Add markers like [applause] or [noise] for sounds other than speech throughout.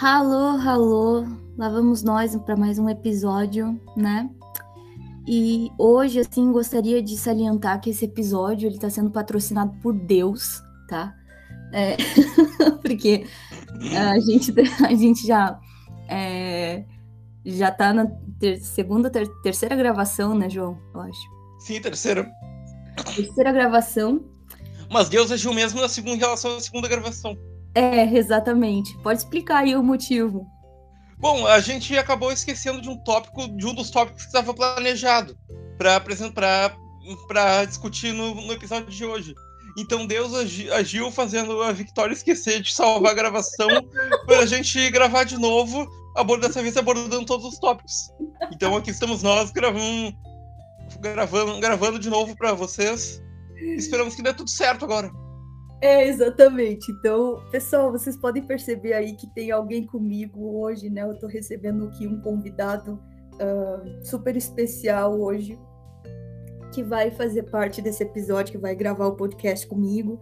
Alô, alô, lá vamos nós para mais um episódio, né? E hoje, assim, gostaria de salientar que esse episódio ele está sendo patrocinado por Deus, tá? É, [laughs] porque a gente, a gente já é, já tá na ter, segunda, ter, terceira gravação, né, João? Eu acho. Sim, terceira. Terceira gravação. Mas Deus agiu mesmo na segunda, em relação à segunda gravação. É, exatamente. Pode explicar aí o motivo. Bom, a gente acabou esquecendo de um tópico, de um dos tópicos que estava planejado para discutir no, no, episódio de hoje. Então Deus agi, agiu fazendo a Victoria esquecer de salvar a gravação [laughs] para a gente gravar de novo, dessa vez abordando todos os tópicos. Então aqui estamos nós gravando, gravando, gravando de novo para vocês. Esperamos que dê tudo certo agora. É, exatamente. Então, pessoal, vocês podem perceber aí que tem alguém comigo hoje, né? Eu tô recebendo aqui um convidado uh, super especial hoje, que vai fazer parte desse episódio, que vai gravar o podcast comigo.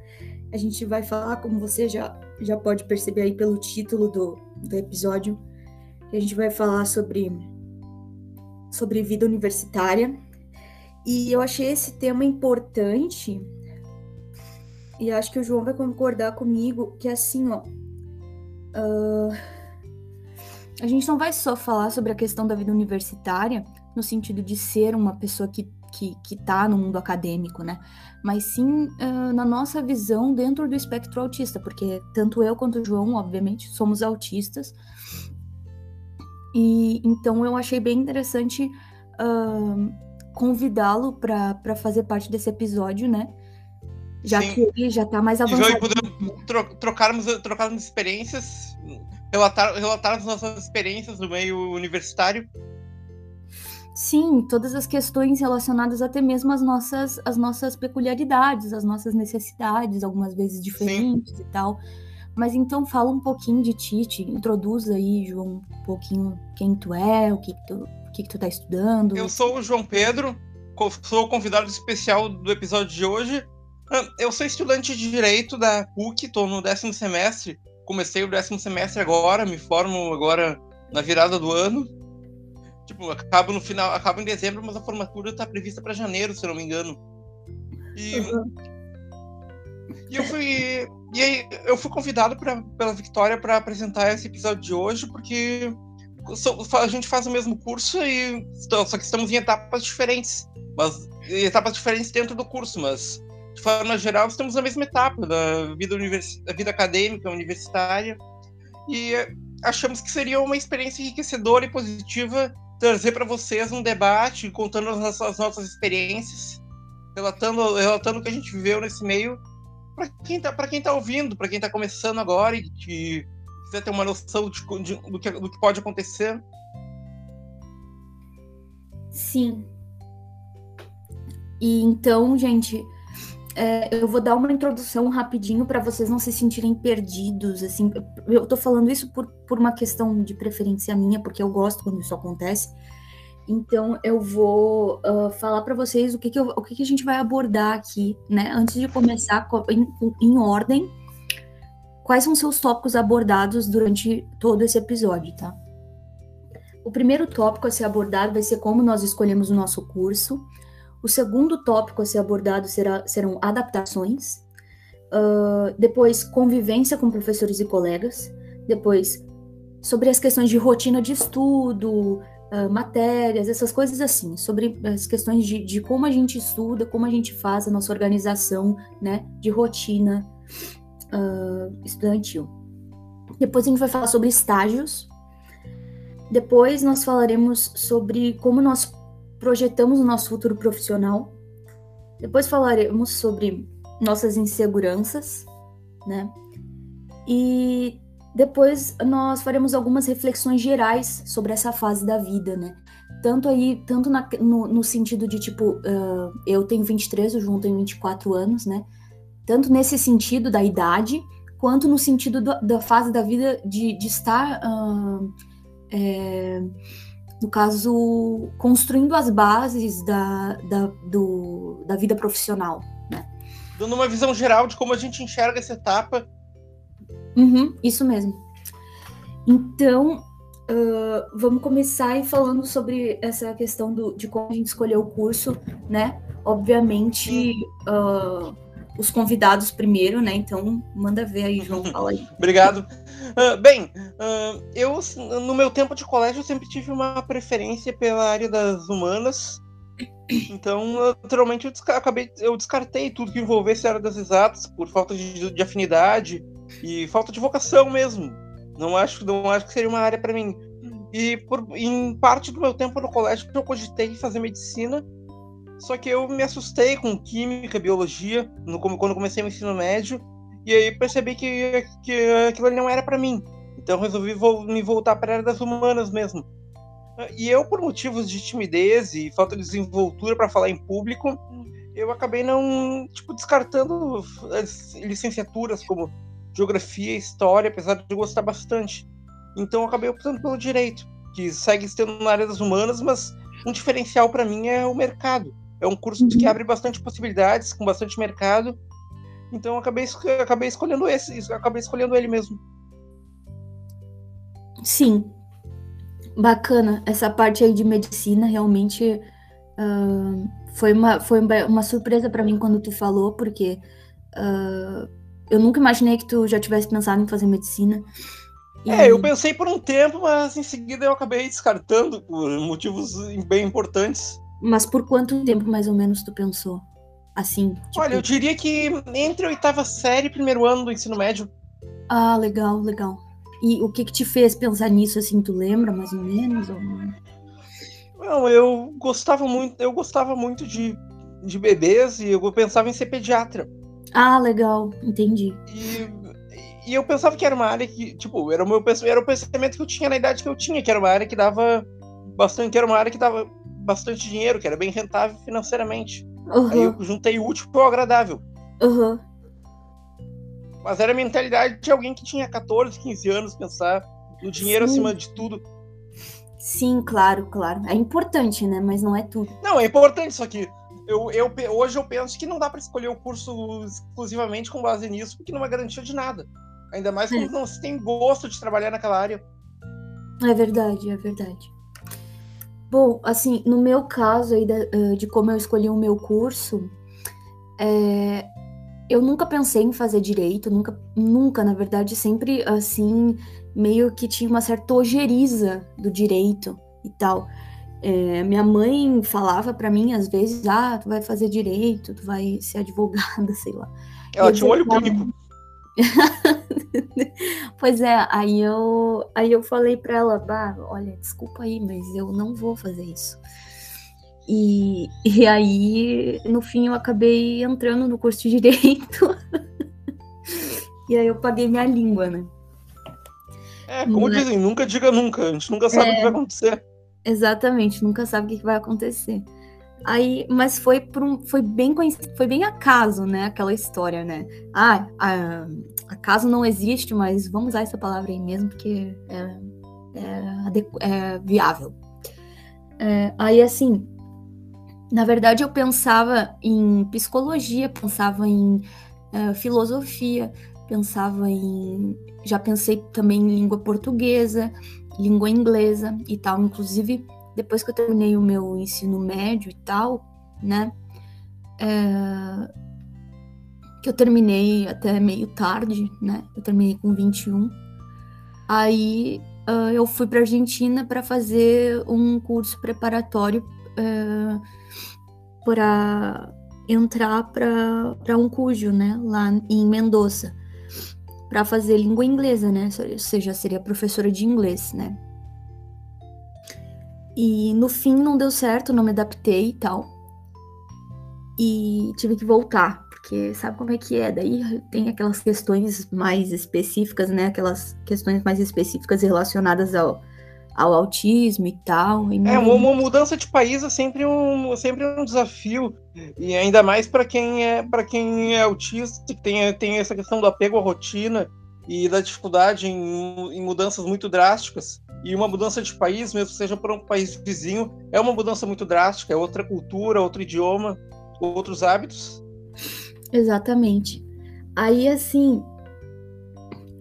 A gente vai falar, como você já, já pode perceber aí pelo título do, do episódio, a gente vai falar sobre, sobre vida universitária. E eu achei esse tema importante e acho que o João vai concordar comigo que assim, ó. Uh, a gente não vai só falar sobre a questão da vida universitária, no sentido de ser uma pessoa que, que, que tá no mundo acadêmico, né? Mas sim uh, na nossa visão dentro do espectro autista, porque tanto eu quanto o João, obviamente, somos autistas. E então eu achei bem interessante uh, convidá-lo para fazer parte desse episódio, né? Já Sim. que ele já está mais avançado. E podemos tro trocarmos, trocarmos experiências, relatar, relatar as nossas experiências no meio universitário. Sim, todas as questões relacionadas até mesmo às nossas, às nossas peculiaridades, às nossas necessidades, algumas vezes diferentes Sim. e tal. Mas então fala um pouquinho de ti, te introduz aí, João, um pouquinho quem tu é, o que, que tu, o que, que tu tá estudando. Eu sou o João Pedro, sou o convidado especial do episódio de hoje. Ah, eu sou estudante de Direito da PUC, estou no décimo semestre. Comecei o décimo semestre agora, me formo agora na virada do ano. Tipo, acabo no final, acabo em dezembro, mas a formatura está prevista para janeiro, se não me engano. E, uhum. e eu fui e aí, eu fui convidado pra, pela Victoria para apresentar esse episódio de hoje, porque a gente faz o mesmo curso e só que estamos em etapas diferentes, mas etapas diferentes dentro do curso, mas de forma geral, estamos na mesma etapa da vida, univers... da vida acadêmica, universitária, e achamos que seria uma experiência enriquecedora e positiva trazer para vocês um debate, contando as nossas, as nossas experiências, relatando, relatando o que a gente viveu nesse meio, para quem está tá ouvindo, para quem está começando agora e que quiser ter uma noção de, de, do, que, do que pode acontecer. Sim. E então, gente, é, eu vou dar uma introdução rapidinho para vocês não se sentirem perdidos, assim, eu tô falando isso por, por uma questão de preferência minha, porque eu gosto quando isso acontece, então eu vou uh, falar para vocês o que que, eu, o que que a gente vai abordar aqui, né, antes de começar em, em ordem, quais são seus tópicos abordados durante todo esse episódio, tá? O primeiro tópico a ser abordado vai ser como nós escolhemos o nosso curso, o segundo tópico a ser abordado será, serão adaptações, uh, depois convivência com professores e colegas, depois sobre as questões de rotina de estudo, uh, matérias, essas coisas assim, sobre as questões de, de, como a gente estuda, como a gente faz a nossa organização né, de rotina uh, estudantil. Depois a gente vai falar sobre estágios. Depois nós falaremos sobre como nós projetamos o nosso futuro profissional. Depois falaremos sobre nossas inseguranças, né? E depois nós faremos algumas reflexões gerais sobre essa fase da vida, né? Tanto aí, tanto na, no, no, sentido de tipo, uh, eu tenho 23, o João tem 24 anos, né? Tanto nesse sentido da idade, quanto no sentido do, da fase da vida de, de estar uh, é, no caso, construindo as bases da, da, do, da vida profissional. Né? Dando uma visão geral de como a gente enxerga essa etapa. Uhum, isso mesmo. Então, uh, vamos começar aí falando sobre essa questão do, de como a gente escolheu o curso, né? Obviamente, uh, os convidados primeiro, né? Então, manda ver aí, João, [laughs] fala aí. Obrigado. Uh, bem, eu, no meu tempo de colégio, sempre tive uma preferência pela área das humanas. Então, naturalmente, eu, acabei, eu descartei tudo que envolvesse a área das exatas por falta de, de afinidade e falta de vocação mesmo. Não acho, não acho que seria uma área para mim. E por, em parte do meu tempo no colégio eu cogitei fazer medicina, só que eu me assustei com química, biologia, no, quando comecei o ensino médio, e aí percebi que, que aquilo não era para mim. Então resolvi vo me voltar para a área das humanas mesmo. E eu, por motivos de timidez e falta de desenvoltura para falar em público, eu acabei não, tipo, descartando as licenciaturas como geografia e história, apesar de gostar bastante. Então acabei optando pelo direito, que segue estando na área das humanas, mas um diferencial para mim é o mercado. É um curso uhum. que abre bastante possibilidades, com bastante mercado. Então eu acabei, acabei escolhendo esse, acabei escolhendo ele mesmo. Sim. Bacana. Essa parte aí de medicina realmente uh, foi, uma, foi uma surpresa para mim quando tu falou, porque uh, eu nunca imaginei que tu já tivesse pensado em fazer medicina. E... É, eu pensei por um tempo, mas em seguida eu acabei descartando por motivos bem importantes. Mas por quanto tempo mais ou menos tu pensou? Assim. Tipo... Olha, eu diria que entre a oitava série e primeiro ano do ensino médio. Ah, legal, legal. E o que que te fez pensar nisso, assim, tu lembra mais ou menos? Ou... Não, eu gostava muito, eu gostava muito de, de bebês e eu pensava em ser pediatra. Ah, legal, entendi. E, e eu pensava que era uma área que, tipo, era o meu era o pensamento que eu tinha na idade que eu tinha, que era uma área que dava bastante, que era uma área que dava bastante dinheiro, que era bem rentável financeiramente. Uhum. Aí eu juntei o útil com o agradável. Uhum. Mas era a mentalidade de alguém que tinha 14, 15 anos, pensar no dinheiro Sim. acima de tudo. Sim, claro, claro. É importante, né? Mas não é tudo. Não, é importante, só que eu, eu, hoje eu penso que não dá para escolher o curso exclusivamente com base nisso, porque não é garantia de nada. Ainda mais quando é. não se tem gosto de trabalhar naquela área. É verdade, é verdade. Bom, assim, no meu caso aí de, de como eu escolhi o meu curso, é, eu nunca pensei em fazer direito, nunca, nunca, na verdade, sempre assim, meio que tinha uma certa ojeriza do direito e tal. É, minha mãe falava para mim às vezes, ah, tu vai fazer direito, tu vai ser advogada, [laughs] sei lá. Ela tinha um olho clínico. [laughs] pois é, aí eu, aí eu falei para ela, bah, olha, desculpa aí, mas eu não vou fazer isso. E, [laughs] e aí, no fim, eu acabei entrando no curso de Direito. [laughs] e aí eu paguei minha língua, né? É, como mas... dizem, nunca diga nunca, a gente nunca sabe é... o que vai acontecer. Exatamente, nunca sabe o que vai acontecer. Aí, mas foi por um, foi bem foi bem acaso, né? Aquela história, né? Ah, a, acaso não existe, mas vamos usar essa palavra aí mesmo porque é, é, é viável. É, aí assim, na verdade eu pensava em psicologia, pensava em é, filosofia, pensava em, já pensei também em língua portuguesa, língua inglesa e tal. Inclusive, depois que eu terminei o meu ensino médio e tal, né? É, que eu terminei até meio tarde, né? Eu terminei com 21. Aí uh, eu fui para Argentina para fazer um curso preparatório uh, para entrar para um cujo, né? Lá em Mendoza para fazer língua inglesa, né? Ou seja, seria professora de inglês, né? E no fim não deu certo, não me adaptei e tal. E tive que voltar, porque sabe como é que é? Daí tem aquelas questões mais específicas, né? Aquelas questões mais específicas relacionadas ao, ao autismo e tal. E é, uma, mudança de país é sempre um, sempre um desafio, e ainda mais para quem é para quem é autista, que tem, tem essa questão do apego à rotina e da dificuldade em, em mudanças muito drásticas. E uma mudança de país, mesmo que seja para um país vizinho, é uma mudança muito drástica, é outra cultura, outro idioma, outros hábitos. Exatamente. Aí, assim,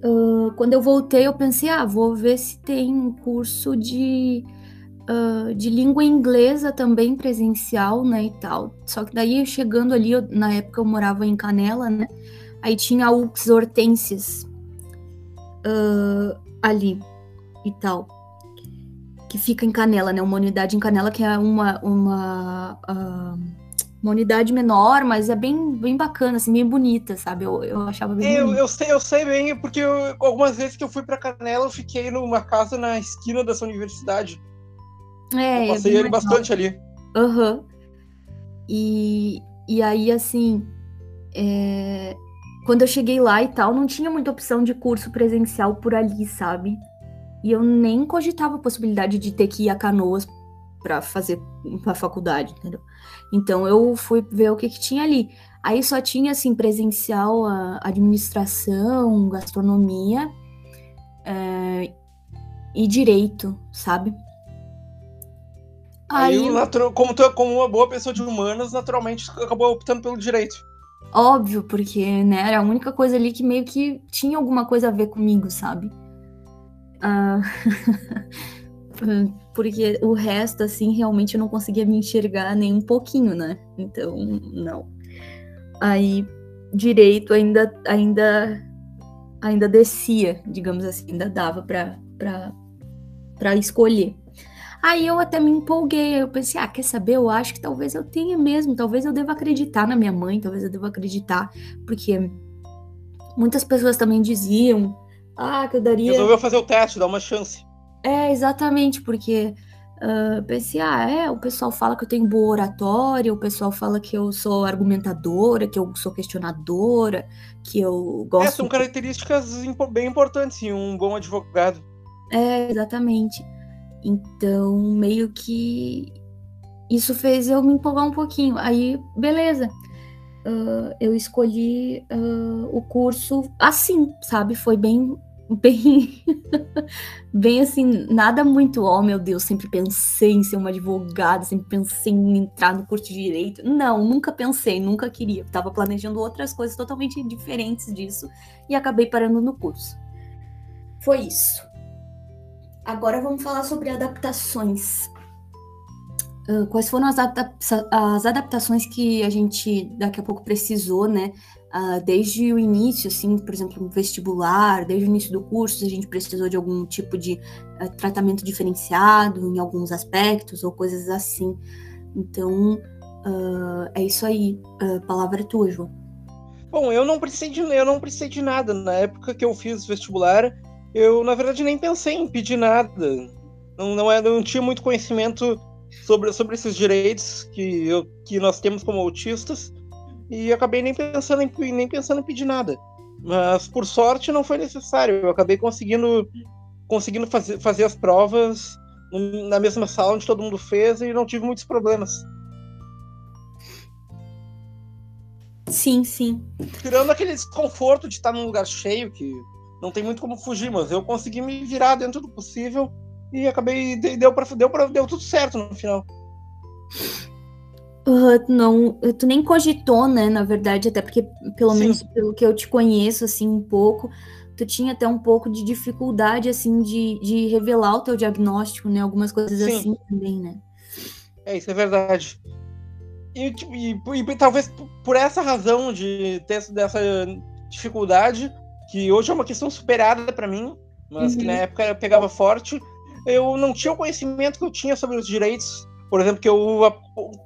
uh, quando eu voltei, eu pensei, ah, vou ver se tem um curso de, uh, de língua inglesa também presencial, né, e tal. Só que daí, chegando ali, eu, na época eu morava em Canela, né, aí tinha UX Hortências uh, ali e tal. Que fica em Canela, né, uma unidade em Canela que é uma... uma uma unidade menor, mas é bem, bem bacana, assim, bem bonita, sabe? Eu, eu achava bem eu, eu, sei, eu sei bem, porque eu, algumas vezes que eu fui para Canela, eu fiquei numa casa na esquina dessa universidade. É, eu passei ele bastante ali. Aham. Uhum. E, e aí, assim, é... quando eu cheguei lá e tal, não tinha muita opção de curso presencial por ali, sabe? E eu nem cogitava a possibilidade de ter que ir a Canoas para fazer a faculdade, entendeu? Então eu fui ver o que, que tinha ali. Aí só tinha assim presencial a administração, gastronomia é, e direito, sabe? Aí, Aí como, tu, é, como uma boa pessoa de humanas, naturalmente acabou optando pelo direito. Óbvio, porque né, era a única coisa ali que meio que tinha alguma coisa a ver comigo, sabe? Ah, [laughs] porque o resto, assim, realmente eu não conseguia me enxergar nem um pouquinho, né? Então, não. Aí, direito ainda, ainda, ainda descia, digamos assim, ainda dava para escolher. Aí eu até me empolguei, eu pensei, ah, quer saber? Eu acho que talvez eu tenha mesmo, talvez eu deva acreditar na minha mãe, talvez eu deva acreditar, porque muitas pessoas também diziam, ah, que eu daria. Resolveu fazer o teste, dar uma chance. É, exatamente, porque uh, pensei, ah, é, o pessoal fala que eu tenho boa oratória, o pessoal fala que eu sou argumentadora, que eu sou questionadora, que eu gosto. É, são características bem importantes em um bom advogado. É, exatamente. Então, meio que isso fez eu me empolgar um pouquinho. Aí, beleza. Uh, eu escolhi uh, o curso assim, sabe? Foi bem bem, [laughs] bem assim, nada muito, oh meu Deus, sempre pensei em ser uma advogada, sempre pensei em entrar no curso de direito. Não, nunca pensei, nunca queria. Estava planejando outras coisas totalmente diferentes disso e acabei parando no curso. Foi isso. Agora vamos falar sobre adaptações. Uh, quais foram as, adap as adaptações que a gente daqui a pouco precisou, né? Uh, desde o início, assim, por exemplo, vestibular, desde o início do curso, a gente precisou de algum tipo de uh, tratamento diferenciado em alguns aspectos ou coisas assim. Então, uh, é isso aí. Palavra é tua, João. Bom, eu não precisei de, eu não precisei de nada. Na época que eu fiz vestibular, eu, na verdade, nem pensei em pedir nada. Não, não, é, não tinha muito conhecimento sobre, sobre esses direitos que, eu, que nós temos como autistas e acabei nem pensando em, nem pensando em pedir nada. Mas por sorte não foi necessário. Eu acabei conseguindo conseguindo fazer, fazer as provas na mesma sala onde todo mundo fez e não tive muitos problemas. Sim, sim. Tirando aquele desconforto de estar num lugar cheio que não tem muito como fugir, mas eu consegui me virar dentro do possível e acabei deu para deu para deu tudo certo no final. Uh, não, tu nem cogitou, né, na verdade, até porque, pelo Sim. menos pelo que eu te conheço, assim, um pouco, tu tinha até um pouco de dificuldade, assim, de, de revelar o teu diagnóstico, né, algumas coisas Sim. assim também, né. É, isso é verdade. E, e, e, e talvez por essa razão de ter dessa dificuldade, que hoje é uma questão superada para mim, mas uhum. que na uhum. época eu pegava forte, eu não tinha o conhecimento que eu tinha sobre os direitos por exemplo, que eu,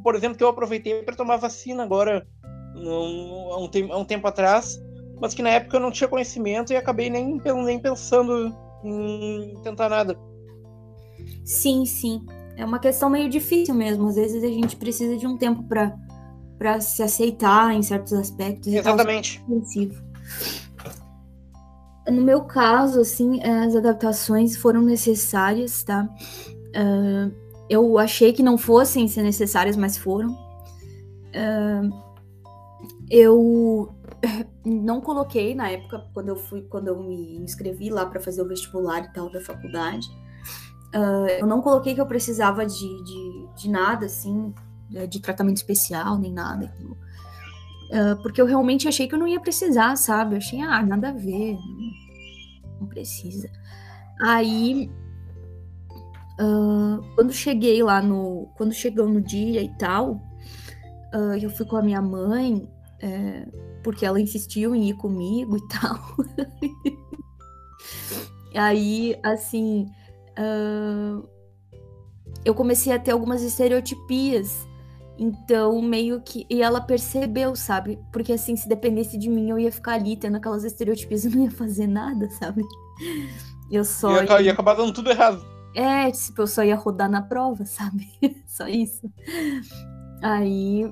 por exemplo, que eu aproveitei para tomar vacina agora, há um, tempo, um tempo atrás, mas que na época eu não tinha conhecimento e acabei nem, nem pensando em tentar nada. Sim, sim. É uma questão meio difícil mesmo. Às vezes a gente precisa de um tempo para para se aceitar em certos aspectos. Exatamente. No meu caso, assim, as adaptações foram necessárias, tá? Uh, eu achei que não fossem ser necessárias, mas foram. Uh, eu [laughs] não coloquei na época quando eu fui, quando eu me inscrevi lá para fazer o vestibular e tal da faculdade. Uh, eu não coloquei que eu precisava de, de, de, nada assim, de tratamento especial nem nada. Uh, porque eu realmente achei que eu não ia precisar, sabe? Eu achei, ah, nada a ver. não precisa. Aí, uh, quando cheguei lá no. Quando chegou no dia e tal, uh, eu fui com a minha mãe, é, porque ela insistiu em ir comigo e [laughs] tal. Aí, assim, uh, eu comecei a ter algumas estereotipias. Então, meio que. E ela percebeu, sabe? Porque, assim, se dependesse de mim, eu ia ficar ali tendo aquelas estereotipias e não ia fazer nada, sabe? Eu só. Ia, ia acabar dando tudo errado. É, tipo, eu só ia rodar na prova, [laughs] sabe? só isso. Aí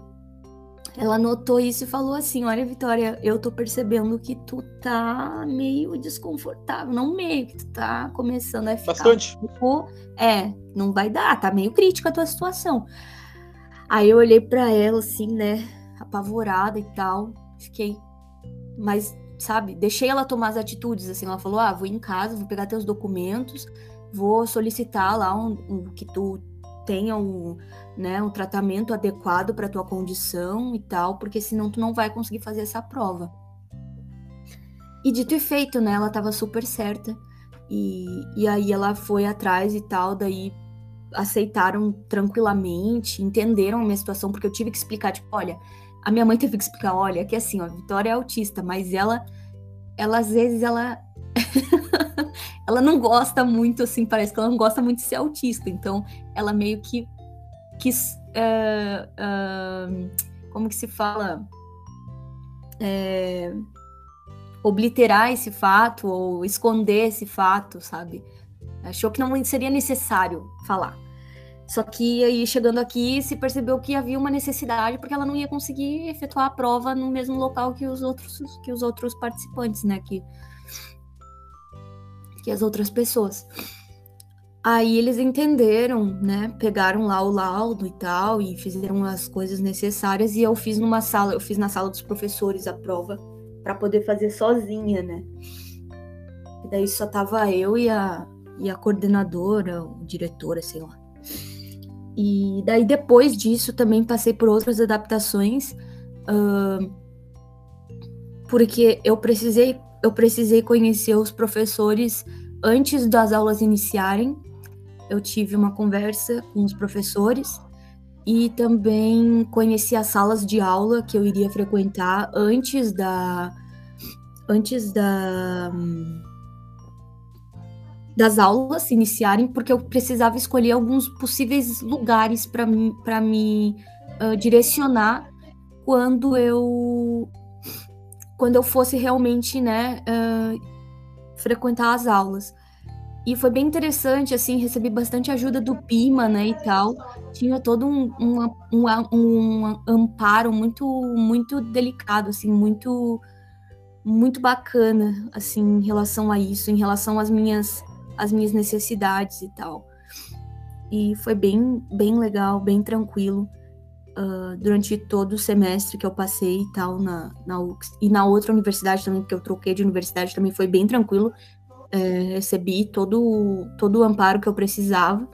ela notou isso e falou assim: Olha, Vitória, eu tô percebendo que tu tá meio desconfortável. Não meio, que tu tá começando a ficar. Bastante. Pouco, é, não vai dar, tá meio crítica a tua situação. Aí eu olhei para ela assim, né, apavorada e tal. Fiquei, mas, sabe, deixei ela tomar as atitudes. Assim, ela falou: Ah, vou em casa, vou pegar teus documentos, vou solicitar lá um, um que tu tenha um, né, um tratamento adequado para tua condição e tal, porque senão tu não vai conseguir fazer essa prova. E dito e feito, né, ela tava super certa. E, e aí ela foi atrás e tal, daí aceitaram tranquilamente, entenderam a minha situação, porque eu tive que explicar, tipo, olha, a minha mãe [laughs] teve que explicar, olha, que assim, ó, Vitória é autista, mas ela, ela às vezes, ela [laughs] ela não gosta muito, assim, parece que ela não gosta muito de ser autista. Então, ela meio que quis. Uh, uh, como que se fala? É, obliterar esse fato ou esconder esse fato, sabe? Achou que não seria necessário falar. Só que aí, chegando aqui, se percebeu que havia uma necessidade, porque ela não ia conseguir efetuar a prova no mesmo local que os outros, que os outros participantes, né? Que que as outras pessoas. Aí eles entenderam, né? Pegaram lá o laudo e tal e fizeram as coisas necessárias e eu fiz numa sala, eu fiz na sala dos professores a prova para poder fazer sozinha, né? E daí só tava eu e a e a coordenadora, o diretora, sei lá. E daí depois disso também passei por outras adaptações, uh, porque eu precisei eu precisei conhecer os professores antes das aulas iniciarem. Eu tive uma conversa com os professores e também conheci as salas de aula que eu iria frequentar antes da antes da das aulas iniciarem, porque eu precisava escolher alguns possíveis lugares para mim para me uh, direcionar quando eu quando eu fosse realmente, né, uh, frequentar as aulas. E foi bem interessante, assim, recebi bastante ajuda do Pima, né, e tal. Tinha todo um, um, um, um amparo muito, muito delicado, assim, muito, muito bacana, assim, em relação a isso, em relação às minhas, às minhas necessidades e tal. E foi bem, bem legal, bem tranquilo uh, durante todo o semestre que eu passei e tal na, na UX. E na outra universidade também, porque eu troquei de universidade, também foi bem tranquilo. É, recebi todo, todo o amparo que eu precisava.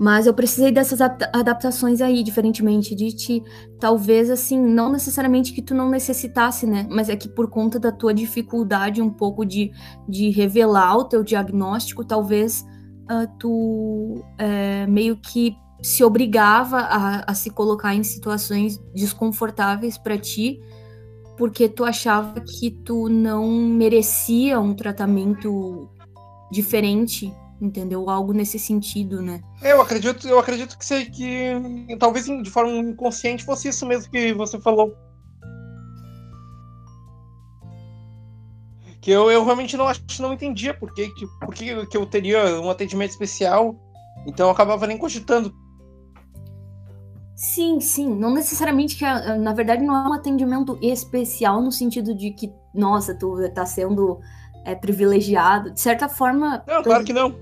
Mas eu precisei dessas adaptações aí, diferentemente de ti. Talvez, assim, não necessariamente que tu não necessitasse, né? Mas é que por conta da tua dificuldade um pouco de, de revelar o teu diagnóstico, talvez uh, tu é, meio que se obrigava a, a se colocar em situações desconfortáveis para ti, porque tu achava que tu não merecia um tratamento diferente, entendeu? Algo nesse sentido, né? Eu acredito, eu acredito que, sei que talvez de forma inconsciente fosse isso mesmo que você falou. Que eu, eu realmente não acho, não entendia por que, que, por que, que eu teria um atendimento especial. Então eu acabava nem cogitando Sim, sim. Não necessariamente que, na verdade, não é um atendimento especial no sentido de que, nossa, tu tá sendo é, privilegiado. De certa forma. Não, tu... claro que não.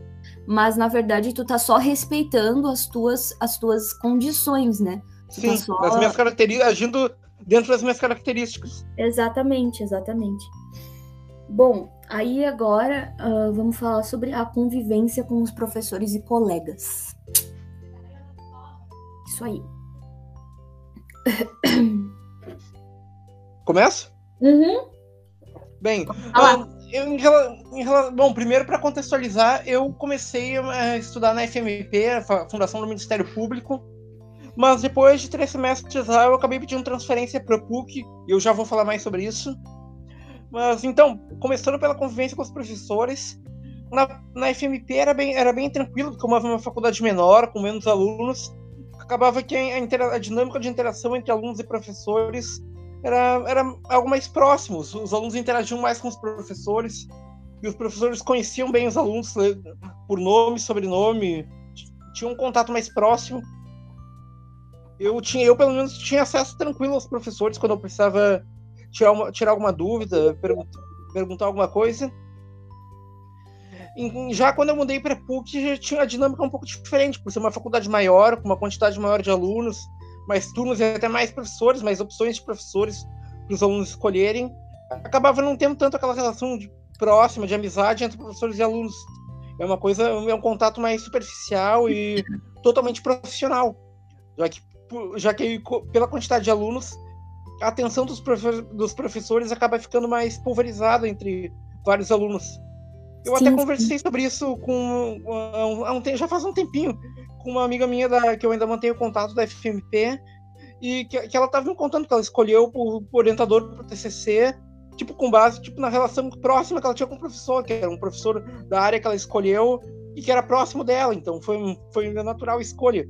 Mas, na verdade, tu tá só respeitando as tuas, as tuas condições, né? Tu tá sim, tá só... as minhas características, agindo dentro das minhas características. Exatamente, exatamente. Bom, aí agora uh, vamos falar sobre a convivência com os professores e colegas. Isso aí. Começa? Uhum. Bem, ah, eu, em, em, bom, primeiro para contextualizar, eu comecei a estudar na FMP, a Fundação do Ministério Público, mas depois de três semestres lá, eu acabei pedindo transferência para o PUC, e eu já vou falar mais sobre isso. Mas então, começando pela convivência com os professores, na, na FMP era bem, era bem tranquilo, porque como uma faculdade menor, com menos alunos, acabava que a, a, dinâmica de interação entre alunos e professores era, era algo mais próximo. Os, os alunos interagiam mais com os professores, e os professores conheciam bem os alunos por nome, sobrenome, tinham um contato mais próximo eu tinha, eu pelo menos tinha acesso tranquilo aos professores quando eu precisava tirar, uma, tirar alguma dúvida, perguntar alguma coisa. Já quando eu mudei para PUC, já tinha a dinâmica um pouco diferente, por ser uma faculdade maior, com uma quantidade maior de alunos, mais turmas e até mais professores, mais opções de professores para os alunos escolherem. Acabava não tendo tanto aquela relação de, próxima, de amizade entre professores e alunos. É uma coisa, é um contato mais superficial e totalmente profissional. Já que já que pela quantidade de alunos, a atenção dos, profe dos professores acaba ficando mais pulverizada entre vários alunos. Eu sim, até conversei sim. sobre isso com um, já faz um tempinho com uma amiga minha da, que eu ainda mantenho contato da FMP e que, que ela estava me contando que ela escolheu por orientador para o TCC tipo com base tipo na relação próxima que ela tinha com o professor que era um professor da área que ela escolheu e que era próximo dela então foi foi uma natural escolha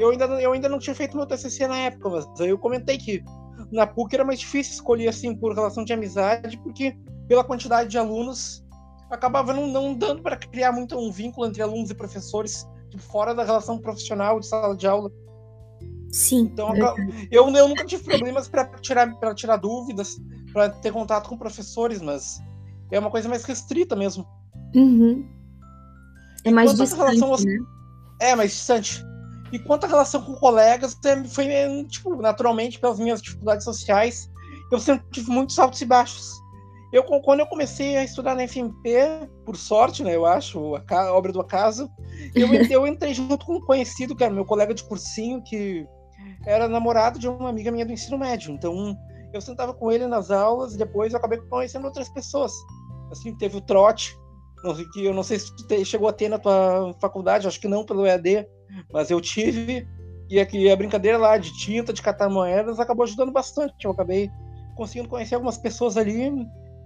eu ainda, eu ainda não tinha feito meu TCC na época, mas eu comentei que na PUC era mais difícil escolher assim por relação de amizade, porque pela quantidade de alunos acabava não, não dando para criar muito um vínculo entre alunos e professores tipo, fora da relação profissional de sala de aula. Sim. Então eu, eu nunca tive problemas para tirar para tirar dúvidas, para ter contato com professores, mas é uma coisa mais restrita mesmo. Uhum. É mais distante, aos... né? É mais distante. E quanto à relação com colegas, é, foi, é, tipo, naturalmente, pelas minhas dificuldades sociais, eu sempre tive muitos altos e baixos. Eu, quando eu comecei a estudar na FMP, por sorte, né, eu acho, a, obra do acaso, eu, [laughs] eu entrei junto com um conhecido, que era meu colega de cursinho, que era namorado de uma amiga minha do ensino médio. Então, eu sentava com ele nas aulas e depois eu acabei conhecendo outras pessoas. Assim, teve o trote, não sei, que eu não sei se tu chegou a ter na tua faculdade, acho que não pelo EAD, mas eu tive, e aqui a brincadeira lá de tinta, de catar moedas, acabou ajudando bastante. Eu acabei conseguindo conhecer algumas pessoas ali.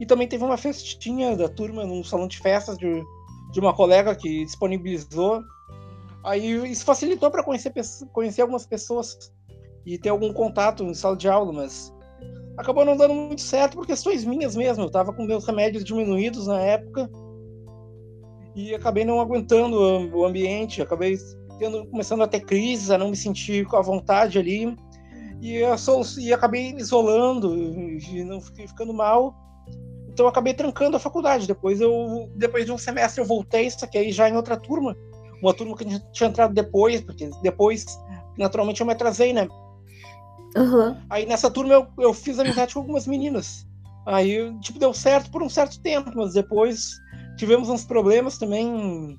E também teve uma festinha da turma num salão de festas de, de uma colega que disponibilizou. Aí isso facilitou para conhecer, conhecer algumas pessoas e ter algum contato em sala de aula, mas acabou não dando muito certo por questões minhas mesmo. Eu estava com meus remédios diminuídos na época e acabei não aguentando o ambiente, acabei tendo, começando a ter crises, a não me sentir com a vontade ali. E, eu e acabei me isolando, e não fiquei ficando mal. Então eu acabei trancando a faculdade. Depois eu, depois de um semestre eu voltei, só que aí já em outra turma, uma turma que tinha entrado depois, porque depois naturalmente eu me atrasei, né? Uhum. Aí nessa turma eu, eu fiz amizade com algumas meninas. Aí, tipo, deu certo por um certo tempo, mas depois tivemos uns problemas também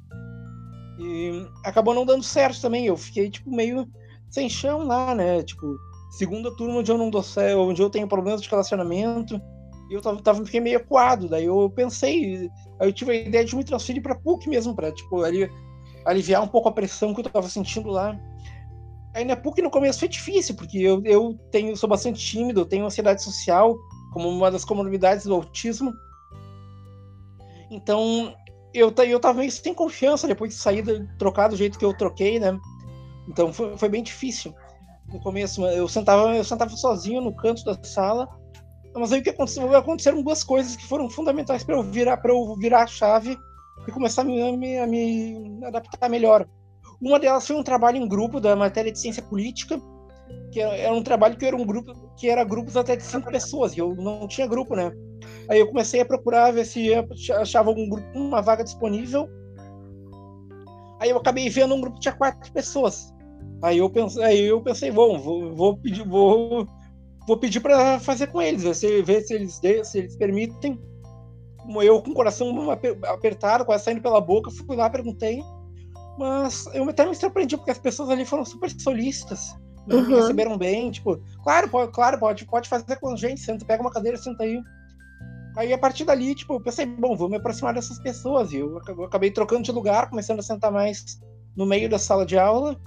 e acabou não dando certo também. Eu fiquei, tipo, meio sem chão lá, né? Tipo, segunda turma onde eu não dou certo, onde eu tenho problemas de relacionamento. E eu tava, tava, fiquei meio acuado. Daí eu pensei, aí eu tive a ideia de me transferir pra PUC mesmo, pra, tipo, ali, aliviar um pouco a pressão que eu tava sentindo lá. Aí na PUC no começo foi difícil, porque eu, eu tenho, sou bastante tímido, eu tenho ansiedade social, como uma das comorbidades do autismo. Então, eu, eu tava meio sem confiança depois de sair, trocar do jeito que eu troquei, né? Então foi, foi bem difícil. No começo, eu sentava, eu sentava sozinho no canto da sala. Mas aí o que aconteceu? Aconteceram duas coisas que foram fundamentais para eu virar, para eu virar a chave e começar a me, a me, adaptar melhor. Uma delas foi um trabalho em grupo da matéria de ciência política, que era um trabalho que era um grupo que era grupos até de cinco pessoas, e eu não tinha grupo, né? Aí eu comecei a procurar ver se achava algum grupo, uma vaga disponível. Aí eu acabei vendo um grupo que tinha quatro pessoas. Aí eu pensei, aí eu pensei, bom, vou, vou pedir, vou, vou pedir para fazer com eles, ver se, ver se eles se eles permitem. Eu com o coração apertado, quase saindo pela boca, fui lá, perguntei. Mas eu até me surpreendi porque as pessoas ali foram super solícitas. Uhum. Me receberam bem, tipo, claro, pode, claro, pode, pode fazer com a gente, senta, pega uma cadeira, senta aí. Aí a partir dali, tipo, eu pensei, bom, vou me aproximar dessas pessoas. E eu acabei trocando de lugar, começando a sentar mais no meio da sala de aula.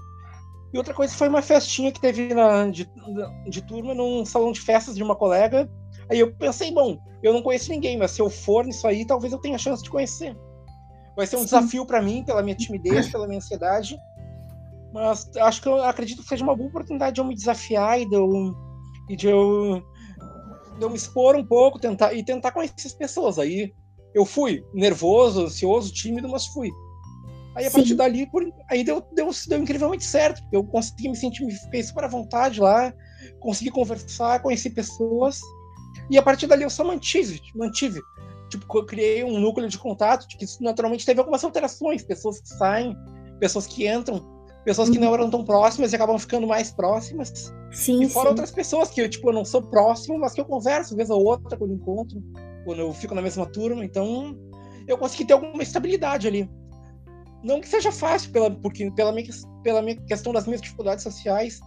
E outra coisa foi uma festinha que teve na, de, de turma num salão de festas de uma colega. Aí eu pensei, bom, eu não conheço ninguém, mas se eu for nisso aí, talvez eu tenha chance de conhecer. Vai ser um Sim. desafio para mim, pela minha timidez, pela minha ansiedade. Mas acho que eu acredito que seja uma boa oportunidade de eu me desafiar e de eu, e de eu de eu me expor um pouco tentar, e tentar conhecer as pessoas. Aí eu fui nervoso, ansioso, tímido, mas fui. Aí a Sim. partir dali, por, aí deu, deu, deu incrivelmente certo. Eu consegui me sentir, me fiquei super à vontade lá, consegui conversar, conheci pessoas. E a partir dali eu só mantive, mantive. Tipo, eu criei um núcleo de contato, que naturalmente teve algumas alterações, pessoas que saem, pessoas que entram, pessoas que não eram tão próximas e acabam ficando mais próximas. Sim, e fora sim. outras pessoas que eu, tipo, eu não sou próximo, mas que eu converso vez ou outra quando encontro, quando eu fico na mesma turma. Então, eu consegui ter alguma estabilidade ali. Não que seja fácil, pela, porque pela minha, pela minha questão das minhas dificuldades sociais,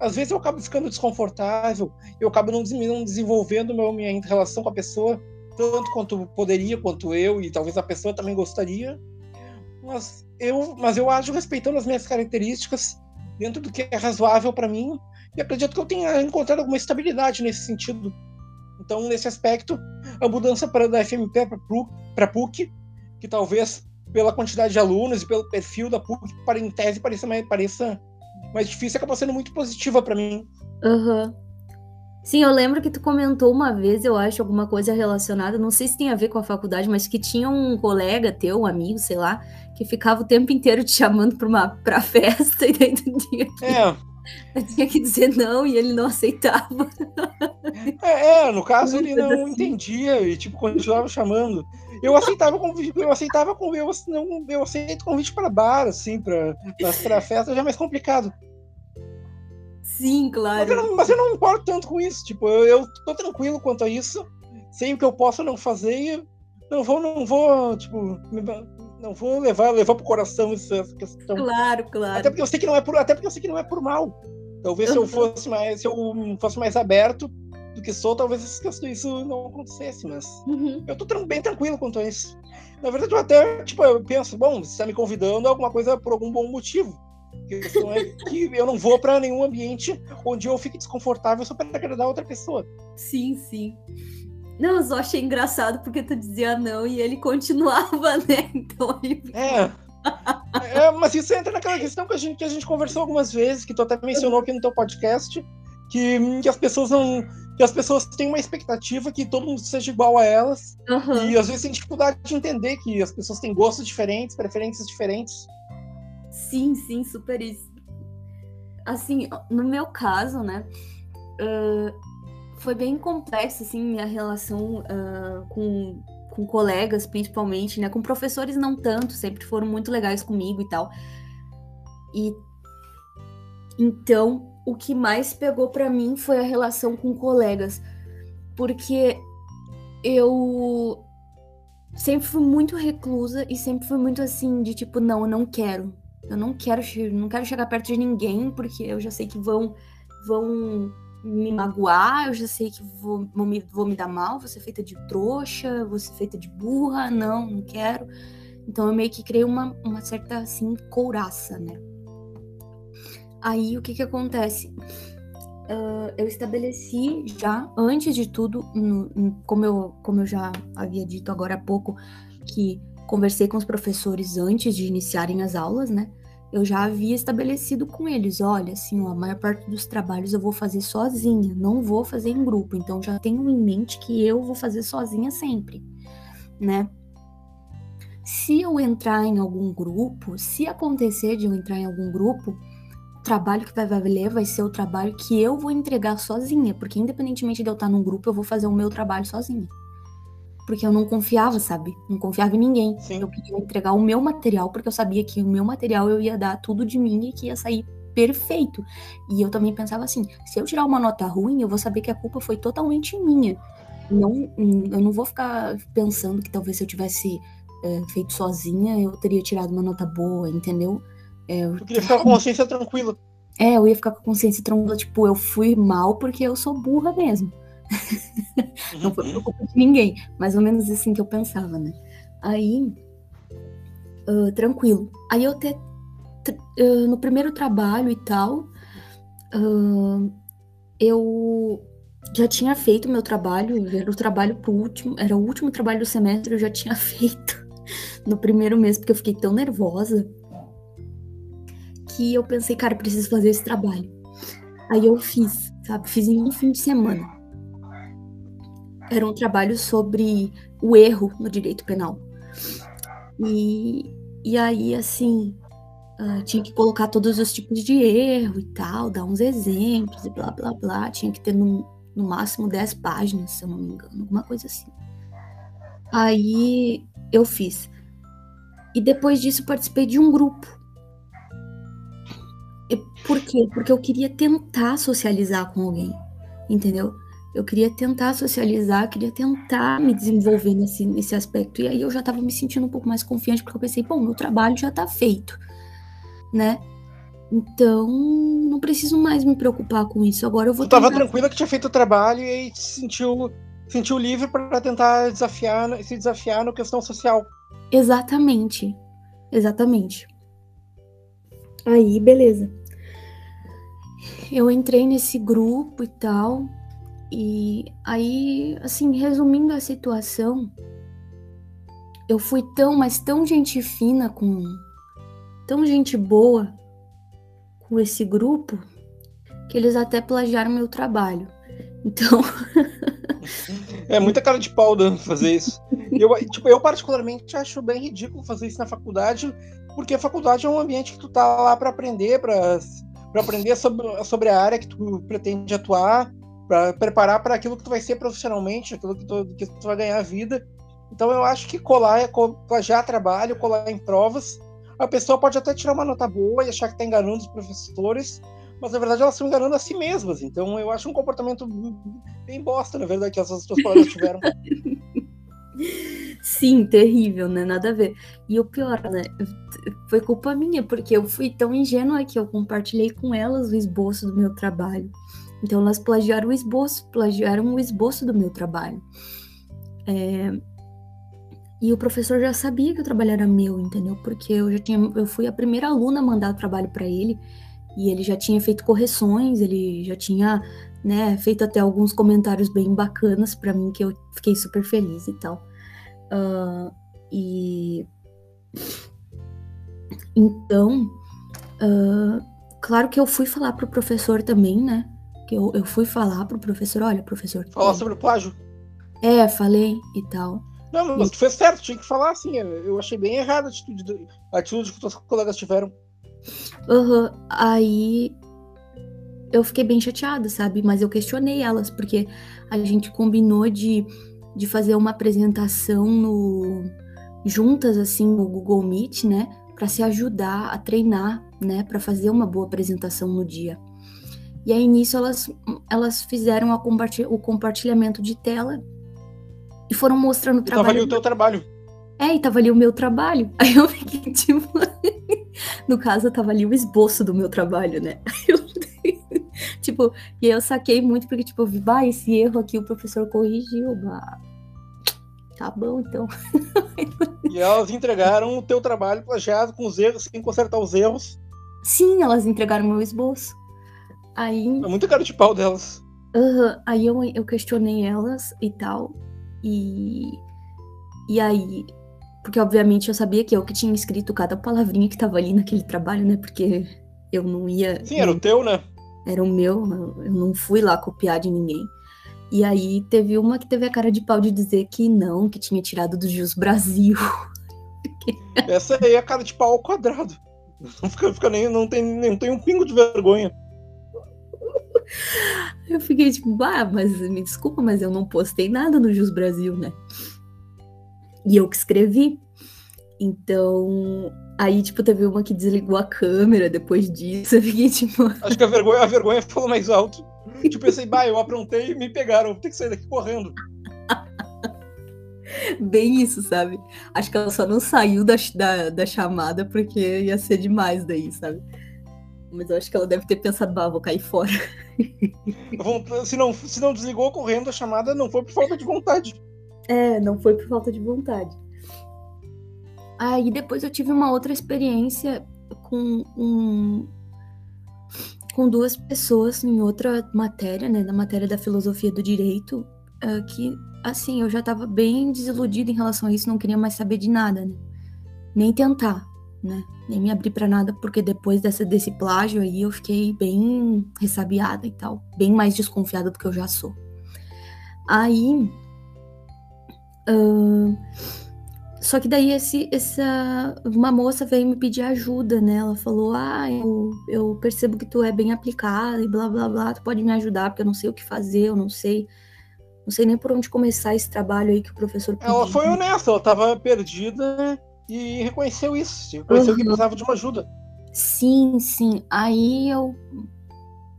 às vezes eu acabo ficando desconfortável, eu acabo não, não desenvolvendo meu, minha relação com a pessoa tanto quanto poderia, quanto eu, e talvez a pessoa também gostaria. Mas eu, mas eu acho respeitando as minhas características dentro do que é razoável para mim e acredito que eu tenha encontrado alguma estabilidade nesse sentido. Então, nesse aspecto, a mudança para da FMP para PUC, que talvez pela quantidade de alunos e pelo perfil da PUC, para em tese pareça mais, pareça mais difícil, acabou sendo muito positiva para mim. Uhum. Sim, eu lembro que tu comentou uma vez, eu acho, alguma coisa relacionada, não sei se tem a ver com a faculdade, mas que tinha um colega teu, um amigo, sei lá, que ficava o tempo inteiro te chamando para uma pra [laughs] festa e daí tu tinha que, é. Eu tinha que dizer não e ele não aceitava. É, é no caso ele não assim. entendia e tipo continuava chamando. Eu aceitava convite, eu aceitava com eu não eu aceito convite para bar assim, para para festa já é mais complicado. Sim, claro. Mas eu, não, mas eu não importo tanto com isso. Tipo, eu, eu tô tranquilo quanto a isso. Sei o que eu posso não fazer e não vou, não vou, tipo, não vou levar, levar pro coração essa questão. Claro, claro. Até porque eu sei que não é por, até porque eu sei que não é por mal. Talvez se eu fosse mais, se eu fosse mais aberto do que sou, talvez isso não acontecesse, mas uhum. eu tô bem tranquilo quanto a isso. Na verdade, eu até, tipo, eu penso, bom, você tá me convidando é alguma coisa por algum bom motivo. A questão é que eu não vou para nenhum ambiente onde eu fique desconfortável só para agradar outra pessoa. Sim, sim. Não, eu só achei engraçado porque tu dizia não e ele continuava, [laughs] né? Então. É. é, mas isso entra naquela [laughs] questão que a, gente, que a gente conversou algumas vezes, que tu até mencionou aqui no teu podcast, que, que as pessoas não. que as pessoas têm uma expectativa que todo mundo seja igual a elas. Uhum. E às vezes tem dificuldade de entender que as pessoas têm gostos diferentes, preferências diferentes. Sim, sim, super isso. Assim, no meu caso, né, uh, foi bem complexo, assim, minha relação uh, com, com colegas, principalmente, né, com professores não tanto, sempre foram muito legais comigo e tal. E então, o que mais pegou para mim foi a relação com colegas, porque eu sempre fui muito reclusa e sempre fui muito assim de tipo, não, eu não quero, eu não quero, não quero chegar perto de ninguém, porque eu já sei que vão, vão me magoar, eu já sei que vou, vou, me, vou me dar mal, vou ser feita de trouxa, vou ser feita de burra, não, não quero. Então eu meio que criei uma, uma certa, assim, couraça, né? Aí o que que acontece? Uh, eu estabeleci já, antes de tudo, no, no, como, eu, como eu já havia dito agora há pouco, que conversei com os professores antes de iniciarem as aulas, né? Eu já havia estabelecido com eles, olha, assim, ó, a maior parte dos trabalhos eu vou fazer sozinha, não vou fazer em grupo. Então já tenho em mente que eu vou fazer sozinha sempre, né? Se eu entrar em algum grupo, se acontecer de eu entrar em algum grupo, o trabalho que vai valer vai ser o trabalho que eu vou entregar sozinha, porque independentemente de eu estar num grupo, eu vou fazer o meu trabalho sozinha porque eu não confiava, sabe? Não confiava em ninguém. Sim. Eu queria entregar o meu material, porque eu sabia que o meu material eu ia dar tudo de mim e que ia sair perfeito. E eu também pensava assim: se eu tirar uma nota ruim, eu vou saber que a culpa foi totalmente minha. Não, eu não vou ficar pensando que talvez se eu tivesse é, feito sozinha, eu teria tirado uma nota boa, entendeu? É, eu queria ficar com a consciência tranquila. É, eu ia ficar com a consciência tranquila, tipo, eu fui mal porque eu sou burra mesmo. [laughs] não foi por culpa de ninguém. Mais ou menos assim que eu pensava, né? Aí, uh, tranquilo. Aí eu até, uh, no primeiro trabalho e tal, uh, eu já tinha feito meu trabalho, era o trabalho pro último, era o último trabalho do semestre, eu já tinha [laughs] feito no primeiro mês, porque eu fiquei tão nervosa que eu pensei, cara, preciso fazer esse trabalho. Aí eu fiz, sabe? Fiz em um fim de semana. Era um trabalho sobre o erro no direito penal. E, e aí, assim, uh, tinha que colocar todos os tipos de erro e tal, dar uns exemplos e blá, blá, blá. Tinha que ter no, no máximo 10 páginas, se eu não me engano, alguma coisa assim. Aí eu fiz. E depois disso participei de um grupo por quê? Porque eu queria tentar socializar com alguém, entendeu? Eu queria tentar socializar, queria tentar me desenvolver nesse, nesse aspecto. E aí eu já tava me sentindo um pouco mais confiante, porque eu pensei, bom, meu trabalho já tá feito, né? Então, não preciso mais me preocupar com isso. Agora eu vou. Tu tava tranquila que tinha feito o trabalho e aí se sentiu, sentiu livre para tentar desafiar, se desafiar na questão social. Exatamente. Exatamente. Aí, beleza eu entrei nesse grupo e tal. E aí, assim, resumindo a situação, eu fui tão, mas tão gente fina com. tão gente boa com esse grupo, que eles até plagiaram meu trabalho. Então. [laughs] é muita cara de pau dando fazer isso. Eu, tipo, eu particularmente acho bem ridículo fazer isso na faculdade, porque a faculdade é um ambiente que tu tá lá para aprender, para para aprender sobre, sobre a área que tu pretende atuar, para preparar para aquilo que tu vai ser profissionalmente, aquilo que tu, que tu vai ganhar vida. Então eu acho que colar, é plagiar trabalho, colar em provas, a pessoa pode até tirar uma nota boa e achar que está enganando os professores, mas na verdade elas estão enganando a si mesmas. Então eu acho um comportamento bem bosta, na verdade, que essas duas colegas tiveram. [laughs] Sim, terrível, né? Nada a ver. E o pior, né? Foi culpa minha, porque eu fui tão ingênua que eu compartilhei com elas o esboço do meu trabalho. Então elas plagiaram o esboço, plagiaram o esboço do meu trabalho. É... E o professor já sabia que o trabalho era meu, entendeu? Porque eu já tinha, eu fui a primeira aluna a mandar o trabalho para ele e ele já tinha feito correções, ele já tinha, né, feito até alguns comentários bem bacanas para mim que eu fiquei super feliz e tal. Uh, e então, uh, claro que eu fui falar pro professor também, né? Que eu, eu fui falar pro professor, olha, professor. Falar sobre o plágio? É, falei e tal. Não, mas tu fez certo, tinha que falar assim. Eu achei bem errado a atitude, a atitude que os colegas tiveram. Uhum. Aí eu fiquei bem chateada, sabe? Mas eu questionei elas, porque a gente combinou de de fazer uma apresentação no juntas assim no Google Meet, né, para se ajudar a treinar, né, para fazer uma boa apresentação no dia. E aí nisso elas elas fizeram o compartilhamento de tela e foram mostrando o trabalho. Tava ali o teu trabalho. É, e tava ali o meu trabalho. [laughs] Aí eu fiquei tipo, no caso tava ali o esboço do meu trabalho, né? [laughs] Eu... [laughs] tipo, e aí eu saquei muito porque tipo, eu vi, bah, esse erro aqui o professor corrigiu, bah Tá bom, então. e elas entregaram o teu trabalho plagiado com os erros, sem consertar os erros. Sim, elas entregaram meu esboço. Aí. É muito cara de pau delas. Uhum. Aí eu, eu questionei elas e tal. E. E aí. Porque, obviamente, eu sabia que eu que tinha escrito cada palavrinha que tava ali naquele trabalho, né? Porque eu não ia. Sim, era o teu, né? Era o meu, eu não fui lá copiar de ninguém. E aí teve uma que teve a cara de pau de dizer que não, que tinha tirado do Jus Brasil. Essa aí é a cara de pau ao quadrado. [laughs] Não, fica, fica nem, não, tem, não tem um pingo de vergonha. Eu fiquei tipo, ah, mas me desculpa, mas eu não postei nada no Jus Brasil, né? E eu que escrevi. Então, aí, tipo, teve uma que desligou a câmera depois disso. Eu fiquei tipo. [laughs] Acho que a vergonha, a vergonha falou mais alto. Tipo, pensei, bah, eu aprontei e me pegaram, vou ter que sair daqui correndo. Bem isso, sabe? Acho que ela só não saiu da, da, da, chamada porque ia ser demais daí, sabe? Mas eu acho que ela deve ter pensado, bah, vou cair fora. [laughs] se, não, se não desligou correndo a chamada, não foi por falta de vontade. É, não foi por falta de vontade. Aí depois eu tive uma outra experiência com um, com duas pessoas em outra matéria, né, na matéria da filosofia do direito, uh, que assim eu já estava bem desiludida em relação a isso, não queria mais saber de nada, né? nem tentar, né, nem me abrir para nada, porque depois dessa, desse plágio aí eu fiquei bem ressabiada e tal, bem mais desconfiada do que eu já sou. Aí uh, só que daí esse, essa uma moça veio me pedir ajuda, né? Ela falou: "Ah, eu, eu percebo que tu é bem aplicada e blá blá blá, tu pode me ajudar porque eu não sei o que fazer, eu não sei não sei nem por onde começar esse trabalho aí que o professor pediu. Ela foi honesta, ela tava perdida e reconheceu isso, reconheceu uhum. que precisava de uma ajuda. Sim, sim. Aí eu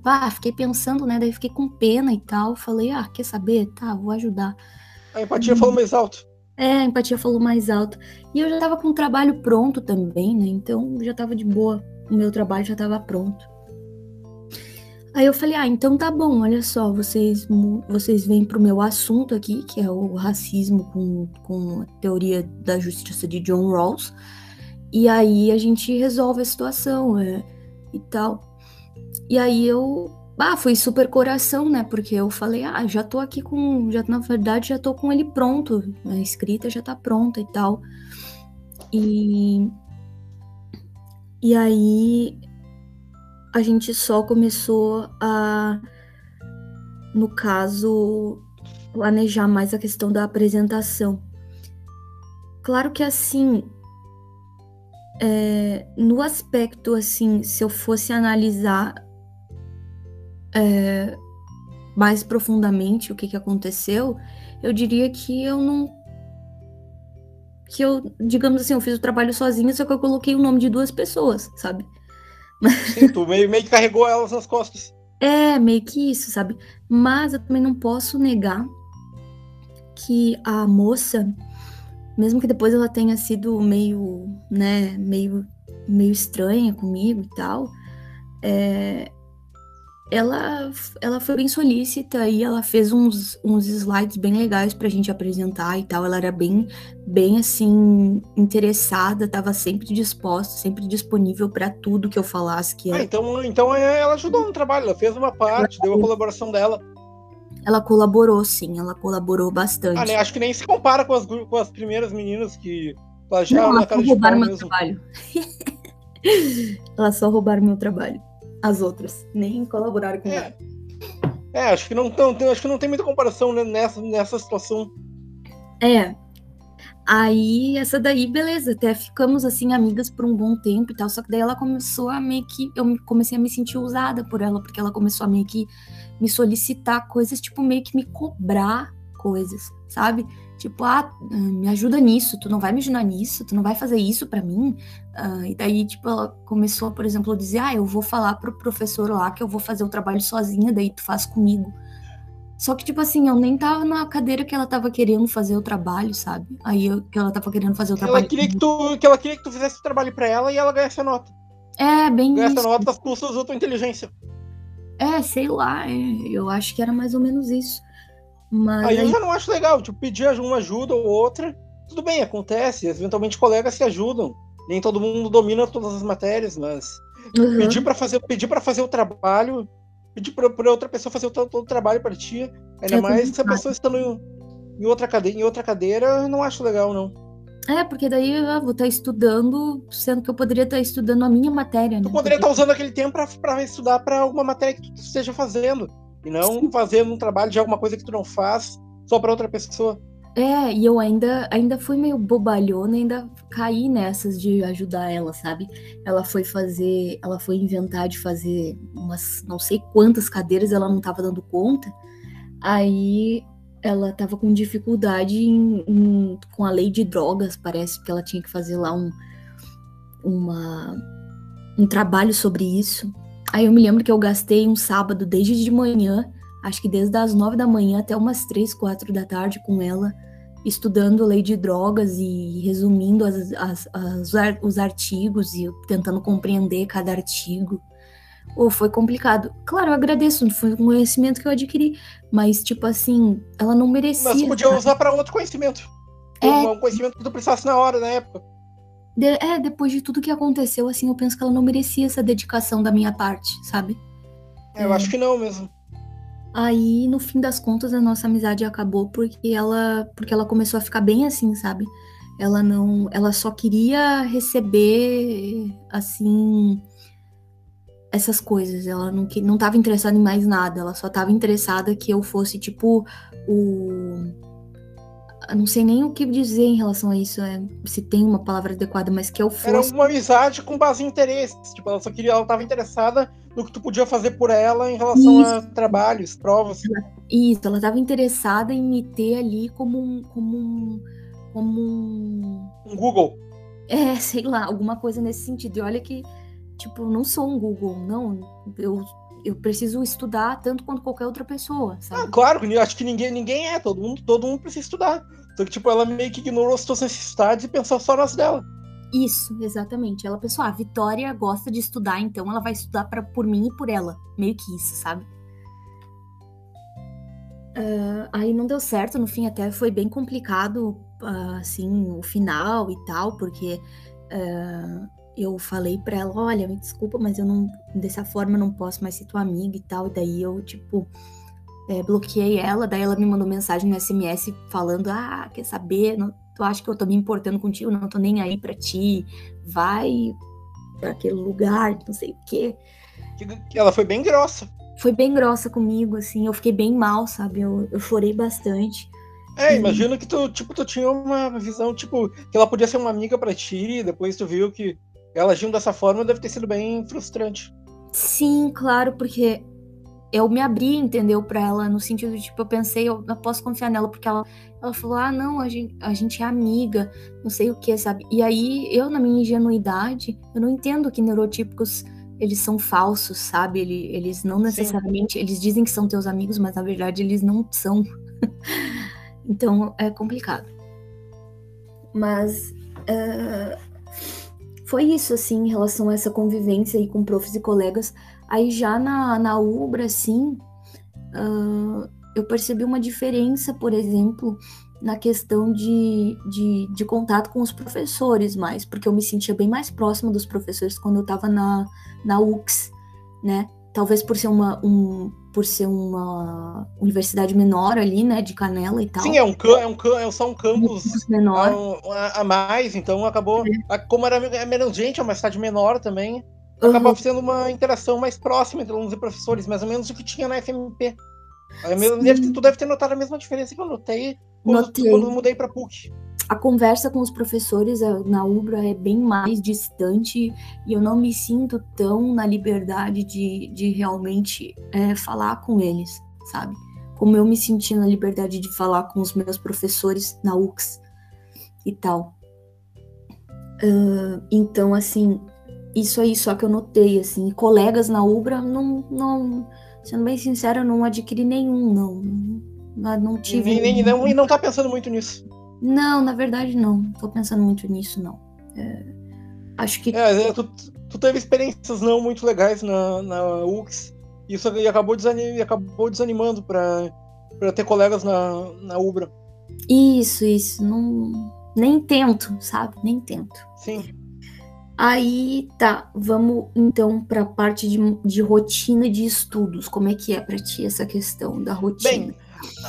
ah, fiquei pensando, né? Daí fiquei com pena e tal. Falei, ah, quer saber? Tá, vou ajudar. A empatia falou mais alto. É, a empatia falou mais alto. E eu já tava com o trabalho pronto também, né? Então já tava de boa. O meu trabalho já tava pronto. Aí eu falei, ah, então tá bom, olha só, vocês, vocês vêm pro meu assunto aqui, que é o racismo com, com a teoria da justiça de John Rawls. E aí a gente resolve a situação é, e tal. E aí eu ah, foi super coração, né? Porque eu falei, ah, já tô aqui com. Já, na verdade, já tô com ele pronto. A escrita já tá pronta e tal. E. E aí a gente só começou a, no caso, planejar mais a questão da apresentação. Claro que assim, é, no aspecto assim, se eu fosse analisar é, mais profundamente o que, que aconteceu, eu diria que eu não. Que eu, digamos assim, eu fiz o trabalho sozinha, só que eu coloquei o nome de duas pessoas, sabe? Sim, tu meio, meio que carregou elas nas costas. [laughs] É, meio que isso, sabe? Mas eu também não posso negar que a moça, mesmo que depois ela tenha sido meio, né, meio, meio estranha comigo e tal, é, ela, ela foi bem solícita e ela fez uns, uns slides bem legais pra gente apresentar e tal. Ela era bem, bem assim, interessada, tava sempre disposta, sempre disponível para tudo que eu falasse. Que ah, então, então é, ela ajudou no trabalho, ela fez uma parte, ela, deu a colaboração dela. Ela colaborou, sim, ela colaborou bastante. Ah, né, acho que nem se compara com as, com as primeiras meninas que plagiaram na cara de roubaram meu mesmo. trabalho. [laughs] Elas só roubaram meu trabalho as outras, nem colaboraram com é. É, acho que não, tão, acho que não tem muita comparação né, nessa, nessa situação. É. Aí, essa daí, beleza, até ficamos assim, amigas por um bom tempo e tal. Só que daí ela começou a meio que. Eu comecei a me sentir usada por ela, porque ela começou a meio que me solicitar coisas, tipo, meio que me cobrar coisas, sabe? Tipo, ah, me ajuda nisso, tu não vai me ajudar nisso, tu não vai fazer isso para mim. Uh, e daí, tipo, ela começou, por exemplo, a dizer, ah, eu vou falar pro professor lá que eu vou fazer o trabalho sozinha, daí tu faz comigo. Só que, tipo assim, eu nem tava na cadeira que ela tava querendo fazer o trabalho, sabe? Aí eu, que ela tava querendo fazer o trabalho. Ela queria que, tu, que ela queria que tu fizesse o trabalho para ela e ela ganhasse a nota. É, bem Ganhasse isso. a nota, as custas tua inteligência. É, sei lá, é, eu acho que era mais ou menos isso. Mas aí, aí eu já não acho legal, tipo, pedir uma ajuda ou outra, tudo bem, acontece, eventualmente colegas se ajudam. Nem todo mundo domina todas as matérias, mas uhum. pedir para fazer, pedir para fazer o trabalho, pedir para outra pessoa fazer todo, todo o trabalho para ti, ainda é mais se a pessoa está no, em outra cadeira, em outra cadeira, não acho legal não. É, porque daí eu vou estar estudando, sendo que eu poderia estar estudando a minha matéria, né? Tu poderia estar usando aquele tempo para estudar para alguma matéria que tu esteja fazendo. E não fazendo um trabalho de alguma coisa que tu não faz só para outra pessoa. É, e eu ainda, ainda fui meio bobalhona, ainda caí nessas de ajudar ela, sabe? Ela foi fazer, ela foi inventar de fazer umas não sei quantas cadeiras, ela não tava dando conta. Aí ela tava com dificuldade em, em, com a lei de drogas, parece que ela tinha que fazer lá um, uma, um trabalho sobre isso. Aí eu me lembro que eu gastei um sábado desde de manhã, acho que desde as nove da manhã até umas três, quatro da tarde com ela, estudando lei de drogas e resumindo as, as, as, os artigos e tentando compreender cada artigo. ou foi complicado. Claro, eu agradeço, foi um conhecimento que eu adquiri, mas tipo assim, ela não merecia. Mas podia usar para outro conhecimento. É... Um conhecimento que tu precisasse na hora, na época. De, é, depois de tudo que aconteceu, assim, eu penso que ela não merecia essa dedicação da minha parte, sabe? É, eu é... acho que não mesmo. Aí, no fim das contas, a nossa amizade acabou porque ela, porque ela começou a ficar bem assim, sabe? Ela não, ela só queria receber assim essas coisas. Ela não não estava interessada em mais nada. Ela só estava interessada que eu fosse tipo o não sei nem o que dizer em relação a isso, é, se tem uma palavra adequada, mas que eu fosse. Era uma amizade com base em interesses. Tipo, ela só queria, ela estava interessada no que tu podia fazer por ela em relação isso. a trabalhos, provas. Isso, ela estava interessada em me ter ali como um. como um. como um. Um Google. É, [laughs] sei lá, alguma coisa nesse sentido. E olha que, tipo, não sou um Google, não. Eu, eu preciso estudar tanto quanto qualquer outra pessoa, sabe? Ah, claro, eu acho que ninguém, ninguém é, todo mundo, todo mundo precisa estudar. Então, tipo, ela meio que ignorou as suas necessidades e pensou só nas dela. Isso, exatamente. Ela pensou, ah, a Vitória gosta de estudar, então ela vai estudar pra, por mim e por ela. Meio que isso, sabe? Uh, aí não deu certo, no fim até foi bem complicado, uh, assim, o final e tal, porque uh, eu falei pra ela, olha, me desculpa, mas eu não, dessa forma não posso mais ser tua amiga e tal, e daí eu, tipo, é, bloqueei ela, daí ela me mandou mensagem no SMS falando, ah, quer saber, não, tu acha que eu tô me importando contigo, não tô nem aí para ti, vai para aquele lugar, não sei o quê. Ela foi bem grossa. Foi bem grossa comigo, assim, eu fiquei bem mal, sabe? Eu, eu chorei bastante. É, imagina que tu, tipo, tu tinha uma visão, tipo, que ela podia ser uma amiga para ti, e depois tu viu que ela agindo dessa forma deve ter sido bem frustrante. Sim, claro, porque eu me abri, entendeu, para ela, no sentido de, tipo, eu pensei, eu não posso confiar nela, porque ela, ela falou, ah, não, a gente, a gente é amiga, não sei o que, sabe? E aí, eu, na minha ingenuidade, eu não entendo que neurotípicos, eles são falsos, sabe? Eles, eles não necessariamente, Sim. eles dizem que são teus amigos, mas na verdade eles não são. [laughs] então, é complicado. Mas, uh, foi isso, assim, em relação a essa convivência aí com profs e colegas, Aí já na, na Ubra, assim, uh, eu percebi uma diferença, por exemplo, na questão de, de, de, contato com os professores mais, porque eu me sentia bem mais próxima dos professores quando eu estava na, na UX, né? Talvez por ser uma, um, por ser uma universidade menor ali, né, de Canela e tal. Sim, é um, é um, é só um campus menor. A, a, mais, então acabou, é. como era é menos gente, é uma cidade menor também, uhum. acabava sendo uma interação mais próxima entre alunos e professores, mais ou menos o que tinha na FMP. Deve, tu deve ter notado a mesma diferença que eu notei quando, Notei. quando mudei para PUC. A conversa com os professores eh, na Ubra é bem mais distante e eu não me sinto tão na liberdade de, de realmente é, falar com eles, sabe? Como eu me senti na liberdade de falar com os meus professores na UX e tal. Uh, então, assim, isso aí só que eu notei, assim, colegas na Ubra, não, não, sendo bem sincera, não adquiri nenhum, não. Não, não tive. E, nem, não, e não tá pensando muito nisso. Não, na verdade não. Tô pensando muito nisso, não. É, acho que. É, é tu, tu, teve experiências não muito legais na, na UX. Isso acabou, desanim, acabou desanimando para ter colegas na, na Ubra. Isso, isso. Não, nem tento, sabe? Nem tento. Sim. Aí tá, vamos então para a parte de, de rotina de estudos. Como é que é para ti essa questão da rotina? Bem,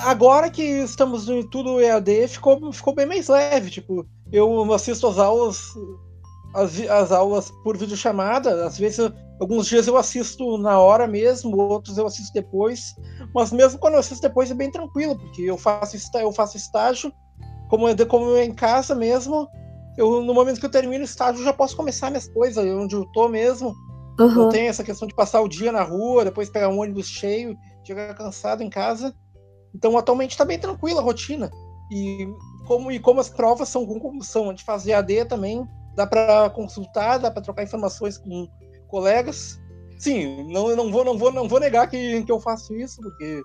agora que estamos em tudo EAD, ficou, ficou bem mais leve. Tipo, eu assisto as aulas, as, as aulas por videochamada. Às vezes, alguns dias eu assisto na hora mesmo, outros eu assisto depois. Mas mesmo quando eu assisto depois é bem tranquilo, porque eu faço, eu faço estágio, como, como é em casa mesmo eu, no momento que eu termino o estágio, eu já posso começar minhas coisas, onde eu tô mesmo. Uhum. Eu tenho essa questão de passar o dia na rua, depois pegar um ônibus cheio, chegar cansado em casa. Então, atualmente está bem tranquila a rotina. E como, e como as provas são, são de fazer AD também, dá para consultar, dá para trocar informações com colegas. Sim, não, não, vou, não, vou, não vou negar que, que eu faço isso, porque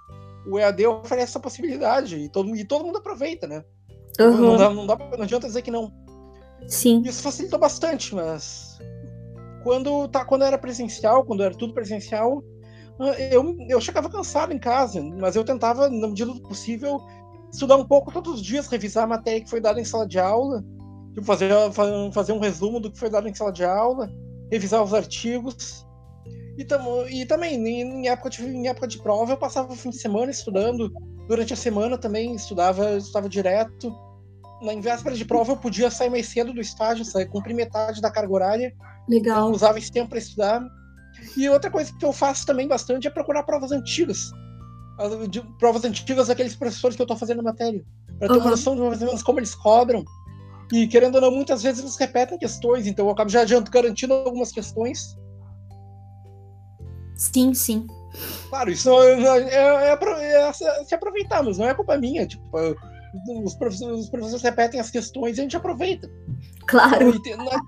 o EAD oferece essa possibilidade e todo, e todo mundo aproveita, né? Uhum. Não, dá, não, dá, não adianta dizer que não. Sim. Isso facilita bastante, mas quando, tá, quando era presencial, quando era tudo presencial, ah, eu, eu chegava cansado em casa, mas eu tentava, na medida do possível, estudar um pouco todos os dias, revisar a matéria que foi dada em sala de aula, tipo, fazer, fazer um resumo do que foi dado em sala de aula, revisar os artigos. E, e também, em época, de, em época de prova, eu passava o fim de semana estudando. Durante a semana também estudava, estudava direto. Na véspera de prova, eu podia sair mais cedo do estágio, sair, cumprir metade da carga horária. Legal. Eu usava esse tempo para estudar. E outra coisa que eu faço também bastante é procurar provas antigas. De, provas antigas daqueles professores que eu estou fazendo matéria. Para ter uhum. uma noção de mais ou menos como eles cobram. E querendo ou não, muitas vezes eles repetem questões, então eu acabo já adianto garantindo algumas questões. Sim, sim. Claro, isso é, é, é, é se aproveitar, mas não é culpa minha. Tipo, os professores, os professores repetem as questões e a gente aproveita. Claro.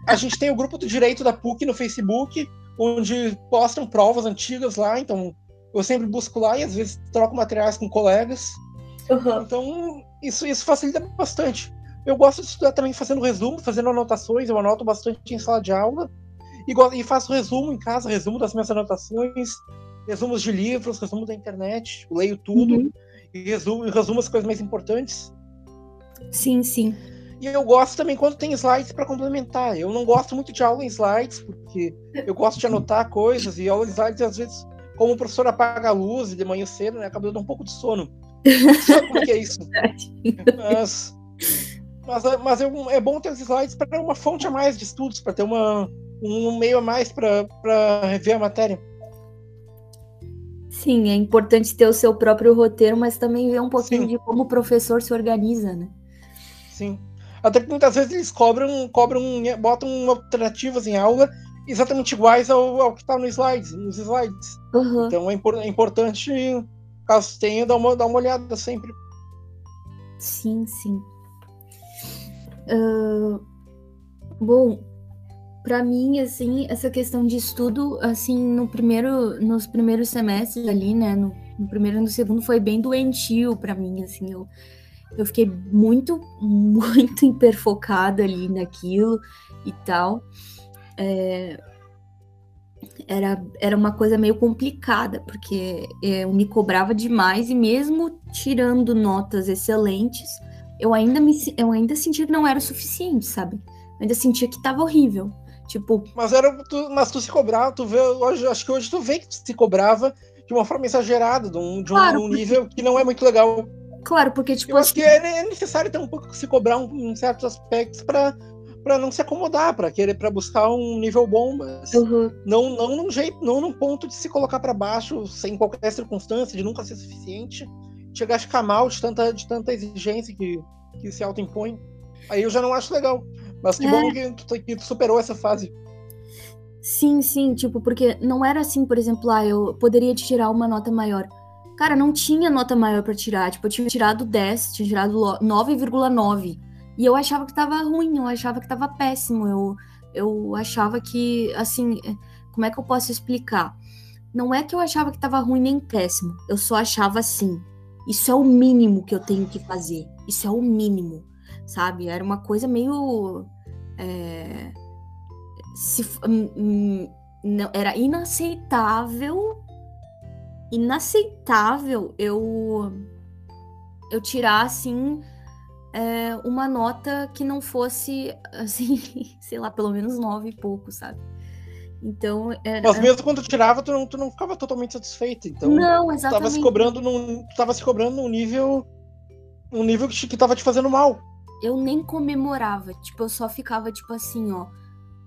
A gente tem o grupo do direito da PUC no Facebook, onde postam provas antigas lá, então eu sempre busco lá e às vezes troco materiais com colegas. Uhum. Então, isso, isso facilita bastante. Eu gosto de estudar também fazendo resumo, fazendo anotações, eu anoto bastante em sala de aula. E, e faço resumo em casa, resumo das minhas anotações, resumos de livros, resumo da internet, leio tudo uhum. e resumo, resumo as coisas mais importantes. Sim, sim. E eu gosto também quando tem slides para complementar. Eu não gosto muito de aula em slides, porque eu gosto de anotar coisas, e aula em slides, às vezes, como o professor apaga a luz de manhã cedo, né, acaba dando um pouco de sono. Sabe como é isso. [laughs] Mas, mas, mas é, é bom ter os slides para uma fonte a mais de estudos, para ter uma, um meio a mais para rever a matéria. Sim, é importante ter o seu próprio roteiro, mas também ver um pouquinho Sim. de como o professor se organiza, né? Sim. Até que muitas vezes eles cobram, cobram, botam alternativas em aula exatamente iguais ao, ao que está no slides, nos slides. Uhum. Então é, impor, é, importante, caso tenha, dar uma, dar uma olhada sempre. Sim, sim. Uh, bom, para mim, assim, essa questão de estudo, assim, no primeiro, nos primeiros semestres ali, né, no, no primeiro e no segundo, foi bem doentio para mim, assim, eu eu fiquei muito, muito [laughs] hiperfocada ali naquilo e tal. É, era, era uma coisa meio complicada, porque eu me cobrava demais e mesmo tirando notas excelentes, eu ainda, me, eu ainda sentia que não era o suficiente, sabe? Eu ainda sentia que tava horrível. Tipo. Mas era. Tu, mas tu se cobrava, tu vê. Hoje, acho que hoje tu vê que tu se cobrava de uma forma exagerada, de um, de um, claro, um nível que não é muito legal. Claro, porque, tipo. Eu acho que assim é, é necessário ter um pouco se cobrar um, em certos aspectos para para não se acomodar, para querer para buscar um nível bom, mas uhum. não não num jeito, não num ponto de se colocar para baixo sem qualquer circunstância, de nunca ser suficiente, chegar a ficar mal de tanta de tanta exigência que que se autoimpõe. Aí eu já não acho legal. Mas que é. bom que tu, que tu superou essa fase. Sim, sim, tipo, porque não era assim, por exemplo, ah, eu poderia te tirar uma nota maior. Cara, não tinha nota maior para tirar. Tipo, eu tinha tirado 10, tinha tirado 9,9. E eu achava que tava ruim, eu achava que tava péssimo. Eu, eu achava que, assim, como é que eu posso explicar? Não é que eu achava que tava ruim nem péssimo. Eu só achava assim. Isso é o mínimo que eu tenho que fazer. Isso é o mínimo, sabe? Era uma coisa meio. É, se, hum, hum, não, era inaceitável inaceitável eu eu tirar assim é, uma nota que não fosse [laughs] assim, sei lá, pelo menos nove e pouco, sabe? Então, era... Mas mesmo quando tirava, tu não, tu não ficava totalmente satisfeito. Então, não, exatamente. Tu tava se cobrando num, tava se cobrando num nível um nível que, te, que tava te fazendo mal. Eu nem comemorava, tipo, eu só ficava tipo assim, ó.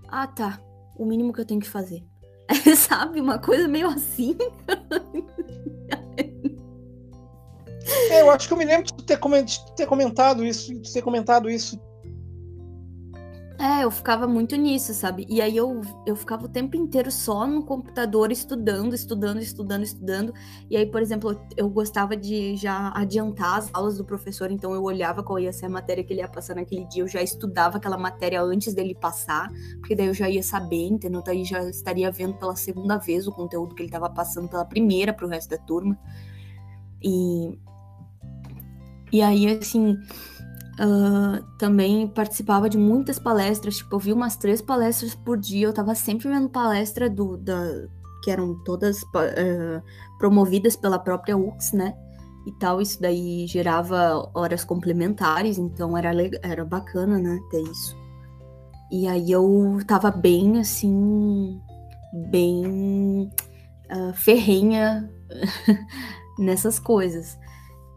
Ah, tá. O mínimo que eu tenho que fazer. [laughs] Sabe? Uma coisa meio assim. [laughs] É, eu acho que eu me lembro de ter, ter comentado isso, de ter comentado isso é, eu ficava muito nisso, sabe? E aí eu, eu ficava o tempo inteiro só no computador estudando, estudando, estudando, estudando. E aí, por exemplo, eu gostava de já adiantar as aulas do professor, então eu olhava qual ia ser a matéria que ele ia passar naquele dia, eu já estudava aquela matéria antes dele passar, porque daí eu já ia saber, entendeu? Daí já estaria vendo pela segunda vez o conteúdo que ele estava passando pela primeira para o resto da turma. E, e aí, assim, Uh, também participava de muitas palestras, tipo, eu vi umas três palestras por dia, eu tava sempre vendo palestra do, da, que eram todas uh, promovidas pela própria UX, né? E tal, isso daí gerava horas complementares, então era, era bacana, né, ter isso. E aí eu tava bem, assim, bem uh, ferrenha [laughs] nessas coisas.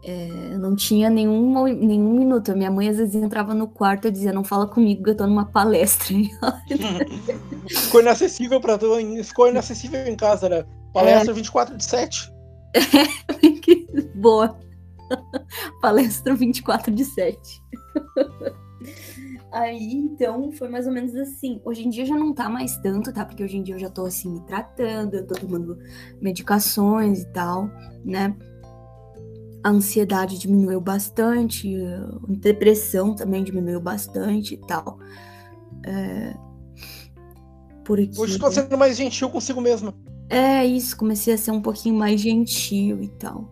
É, não tinha nenhum, nenhum minuto. Minha mãe às vezes entrava no quarto e dizia: Não fala comigo, que eu tô numa palestra. [laughs] ficou inacessível para tu, ficou inacessível em casa, né? Palestra é. 24 de 7. [laughs] Boa. Palestra 24 de 7. [laughs] Aí, então, foi mais ou menos assim. Hoje em dia já não tá mais tanto, tá? Porque hoje em dia eu já tô assim me tratando, eu tô tomando medicações e tal, né? A ansiedade diminuiu bastante, a depressão também diminuiu bastante e tal. É, porque... Hoje estou sendo mais gentil consigo mesma. É isso, comecei a ser um pouquinho mais gentil e tal.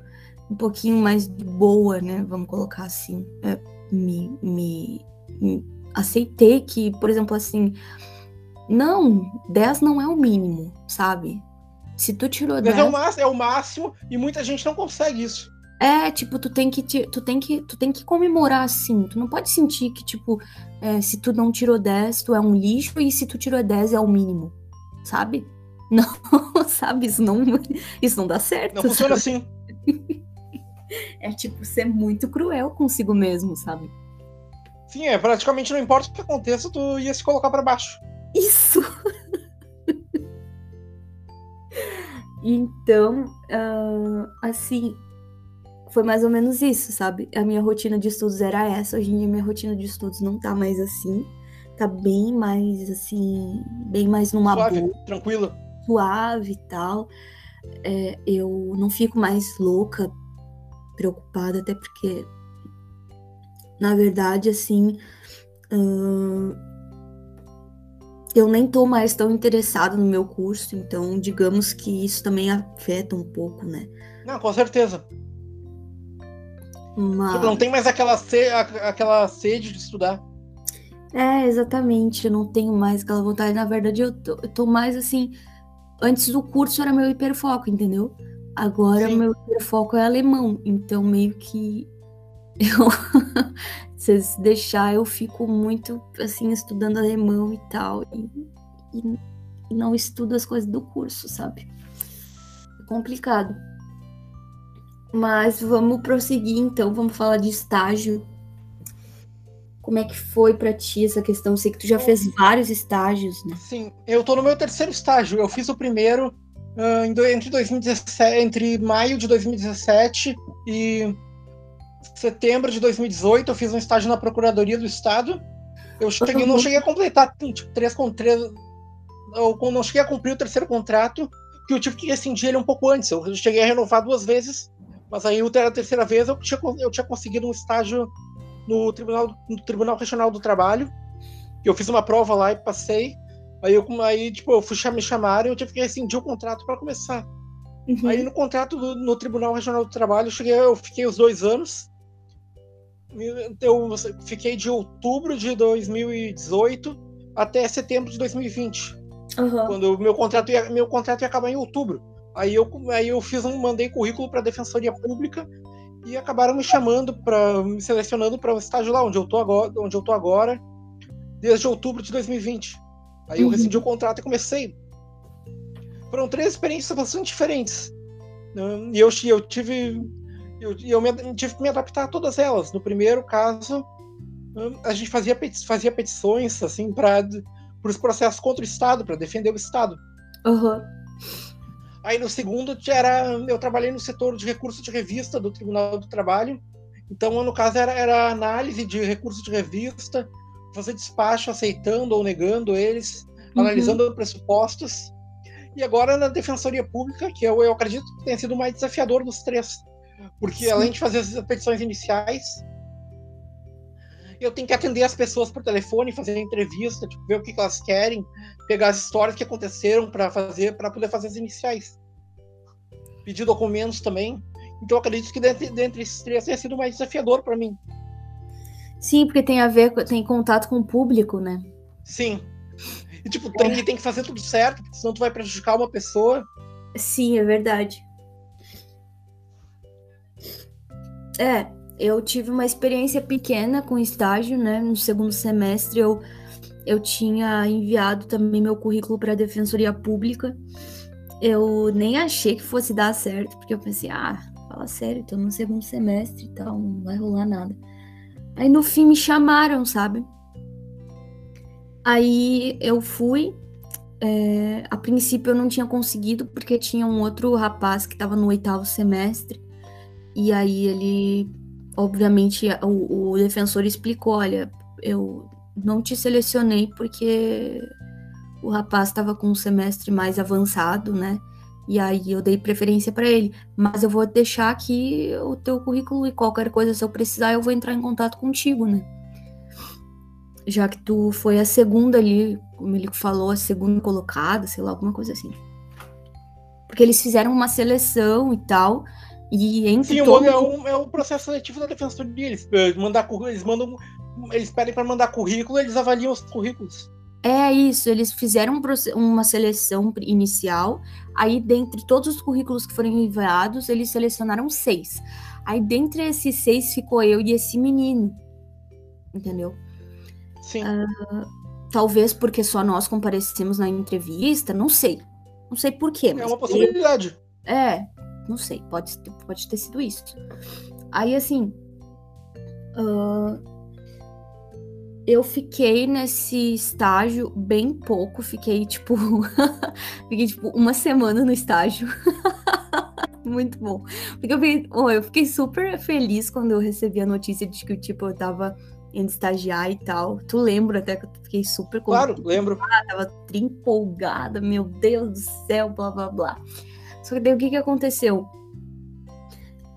Um pouquinho mais boa, né? Vamos colocar assim. É, me, me, me aceitei que, por exemplo, assim, não, 10 não é o mínimo, sabe? Se tu tirou 10. É o, máximo, é o máximo e muita gente não consegue isso. É, tipo, tu tem que tu tem que tu tem que comemorar assim. Tu não pode sentir que tipo, é, se tu não tirou 10, tu é um lixo e se tu tirou 10 é o mínimo. Sabe? [laughs] Não, sabe, isso não isso não dá certo. Não funciona assim. [laughs] É tipo ser muito cruel consigo mesmo, sabe? Sim, é, praticamente não importa o que aconteça, tu ia se colocar para baixo. Isso. [laughs] então, uh, assim, foi mais ou menos isso, sabe? A minha rotina de estudos era essa. Hoje em dia, minha rotina de estudos não tá mais assim. Tá bem mais, assim, bem mais numa Suave, boa. tranquila. Suave e tal. É, eu não fico mais louca, preocupada, até porque, na verdade, assim. Eu nem tô mais tão interessada no meu curso, então digamos que isso também afeta um pouco, né? Não, com certeza. Mas... Não tem mais aquela, sede, aquela sede de estudar. É, exatamente. Eu não tenho mais aquela vontade. Na verdade, eu tô, eu tô mais assim. Antes do curso era meu hiperfoco, entendeu? Agora Sim. meu hiperfoco é alemão. Então, meio que. [laughs] Eu. se deixar, eu fico muito assim, estudando alemão e tal. E, e não estudo as coisas do curso, sabe? É complicado. Mas vamos prosseguir então, vamos falar de estágio. Como é que foi para ti essa questão? Sei que tu já fez vários estágios, né? Sim, eu tô no meu terceiro estágio. Eu fiz o primeiro uh, entre 2017, entre maio de 2017 e setembro de 2018. Eu fiz um estágio na Procuradoria do Estado. Eu cheguei, não cheguei a completar tipo, três com três. Eu não cheguei a cumprir o terceiro contrato, que eu tive que rescindir ele um pouco antes. Eu cheguei a renovar duas vezes mas aí, a terceira vez, eu tinha, eu tinha conseguido um estágio no Tribunal, no Tribunal Regional do Trabalho. Eu fiz uma prova lá e passei. Aí, eu, aí tipo, eu fui me chamar e eu tive que rescindir o contrato para começar. Uhum. Aí, no contrato do, no Tribunal Regional do Trabalho, eu, cheguei, eu fiquei os dois anos. Eu fiquei de outubro de 2018 até setembro de 2020. Uhum. Quando o meu contrato ia, meu contrato ia acabar em outubro. Aí eu, aí eu fiz um, mandei currículo para a Defensoria Pública e acabaram me chamando para me selecionando para o um estágio lá onde eu tô agora, onde eu tô agora, desde outubro de 2020. Aí eu uhum. rescindi o contrato e comecei. Foram três experiências bastante diferentes. Né? E eu, eu tive eu, eu me, tive que me adaptar a todas elas. No primeiro caso, hum, a gente fazia, fazia petições assim para os processos contra o Estado, para defender o Estado. Uhum. Aí no segundo era, eu trabalhei no setor de recurso de revista do Tribunal do Trabalho. Então, no caso, era, era análise de recurso de revista, fazer despacho aceitando ou negando eles, uhum. analisando pressupostos. E agora na Defensoria Pública, que eu, eu acredito que tenha sido o mais desafiador dos três. Porque Sim. além de fazer as petições iniciais, eu tenho que atender as pessoas por telefone, fazer entrevista, tipo, ver o que, que elas querem, pegar as histórias que aconteceram para fazer, para poder fazer as iniciais. Pedir documentos também. Então eu acredito que dentre, dentre esses três tenha sido mais desafiador para mim. Sim, porque tem a ver, tem contato com o público, né? Sim. E tipo, tem, é. tem que fazer tudo certo, porque senão tu vai prejudicar uma pessoa. Sim, é verdade. É, eu tive uma experiência pequena com estágio, né? No segundo semestre eu, eu tinha enviado também meu currículo para a Defensoria Pública. Eu nem achei que fosse dar certo, porque eu pensei, ah, fala sério, tô no segundo semestre e tal, não vai rolar nada. Aí no fim me chamaram, sabe? Aí eu fui. É, a princípio eu não tinha conseguido, porque tinha um outro rapaz que estava no oitavo semestre. E aí ele, obviamente, o, o defensor explicou: olha, eu não te selecionei porque o rapaz estava com um semestre mais avançado, né? E aí eu dei preferência para ele. Mas eu vou deixar aqui o teu currículo e qualquer coisa, se eu precisar, eu vou entrar em contato contigo, né? Já que tu foi a segunda ali, como ele falou, a segunda colocada, sei lá, alguma coisa assim. Porque eles fizeram uma seleção e tal. E entre Sim, todo... é, um, é um processo seletivo da defensoria. Eles, eh, mandar, eles mandam. Eles pedem para mandar currículo, eles avaliam os currículos. É isso, eles fizeram uma seleção inicial, aí dentre todos os currículos que foram enviados, eles selecionaram seis. Aí dentre esses seis ficou eu e esse menino, entendeu? Sim. Uh, talvez porque só nós comparecemos na entrevista, não sei. Não sei por quê. É uma possibilidade. É, não sei, pode, pode ter sido isso. Aí assim. Uh, eu fiquei nesse estágio bem pouco, fiquei tipo. [laughs] fiquei tipo uma semana no estágio. [laughs] Muito bom. Porque eu fiquei, oh, eu fiquei super feliz quando eu recebi a notícia de que tipo, eu tava indo estagiar e tal. Tu lembra até que eu fiquei super Claro, lembro. Tava empolgada, meu Deus do céu, blá blá blá. Só que daí o que que aconteceu?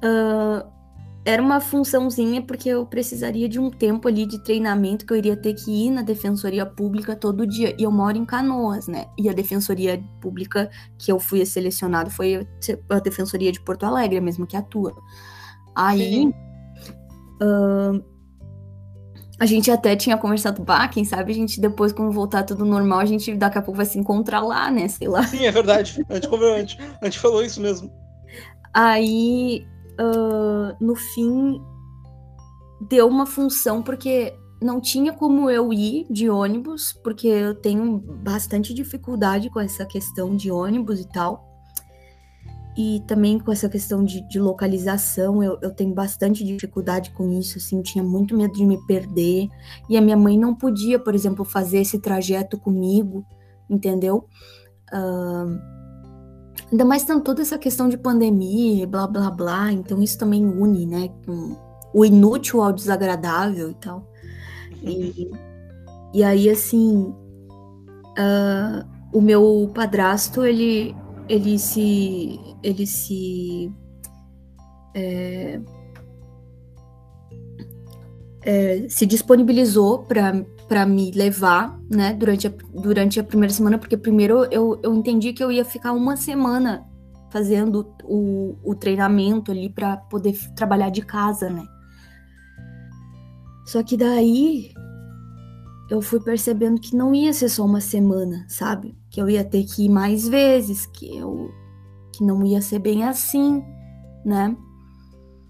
Uh, era uma funçãozinha porque eu precisaria de um tempo ali de treinamento que eu iria ter que ir na defensoria pública todo dia. E eu moro em Canoas, né? E a defensoria pública que eu fui selecionado foi a defensoria de Porto Alegre, mesmo que atua. Aí. Uh, a gente até tinha conversado, bah, quem sabe a gente depois, quando voltar tudo normal, a gente daqui a pouco vai se encontrar lá, né? Sei lá. Sim, é verdade. A gente, a gente, a gente falou isso mesmo. Aí uh, no fim, deu uma função, porque não tinha como eu ir de ônibus, porque eu tenho bastante dificuldade com essa questão de ônibus e tal. E também com essa questão de, de localização, eu, eu, tenho bastante dificuldade com isso, assim, tinha muito medo de me perder. E a minha mãe não podia, por exemplo, fazer esse trajeto comigo, entendeu? Uh, Ainda mais tem toda essa questão de pandemia, blá blá blá, então isso também une, né? O inútil ao desagradável e tal. E, e aí, assim, uh, o meu padrasto, ele, ele se. Ele se. É, é, se disponibilizou para me levar, né, durante a, durante a primeira semana, porque primeiro eu, eu entendi que eu ia ficar uma semana fazendo o, o treinamento ali para poder trabalhar de casa, né. Só que daí eu fui percebendo que não ia ser só uma semana, sabe? Que eu ia ter que ir mais vezes, que eu que não ia ser bem assim, né?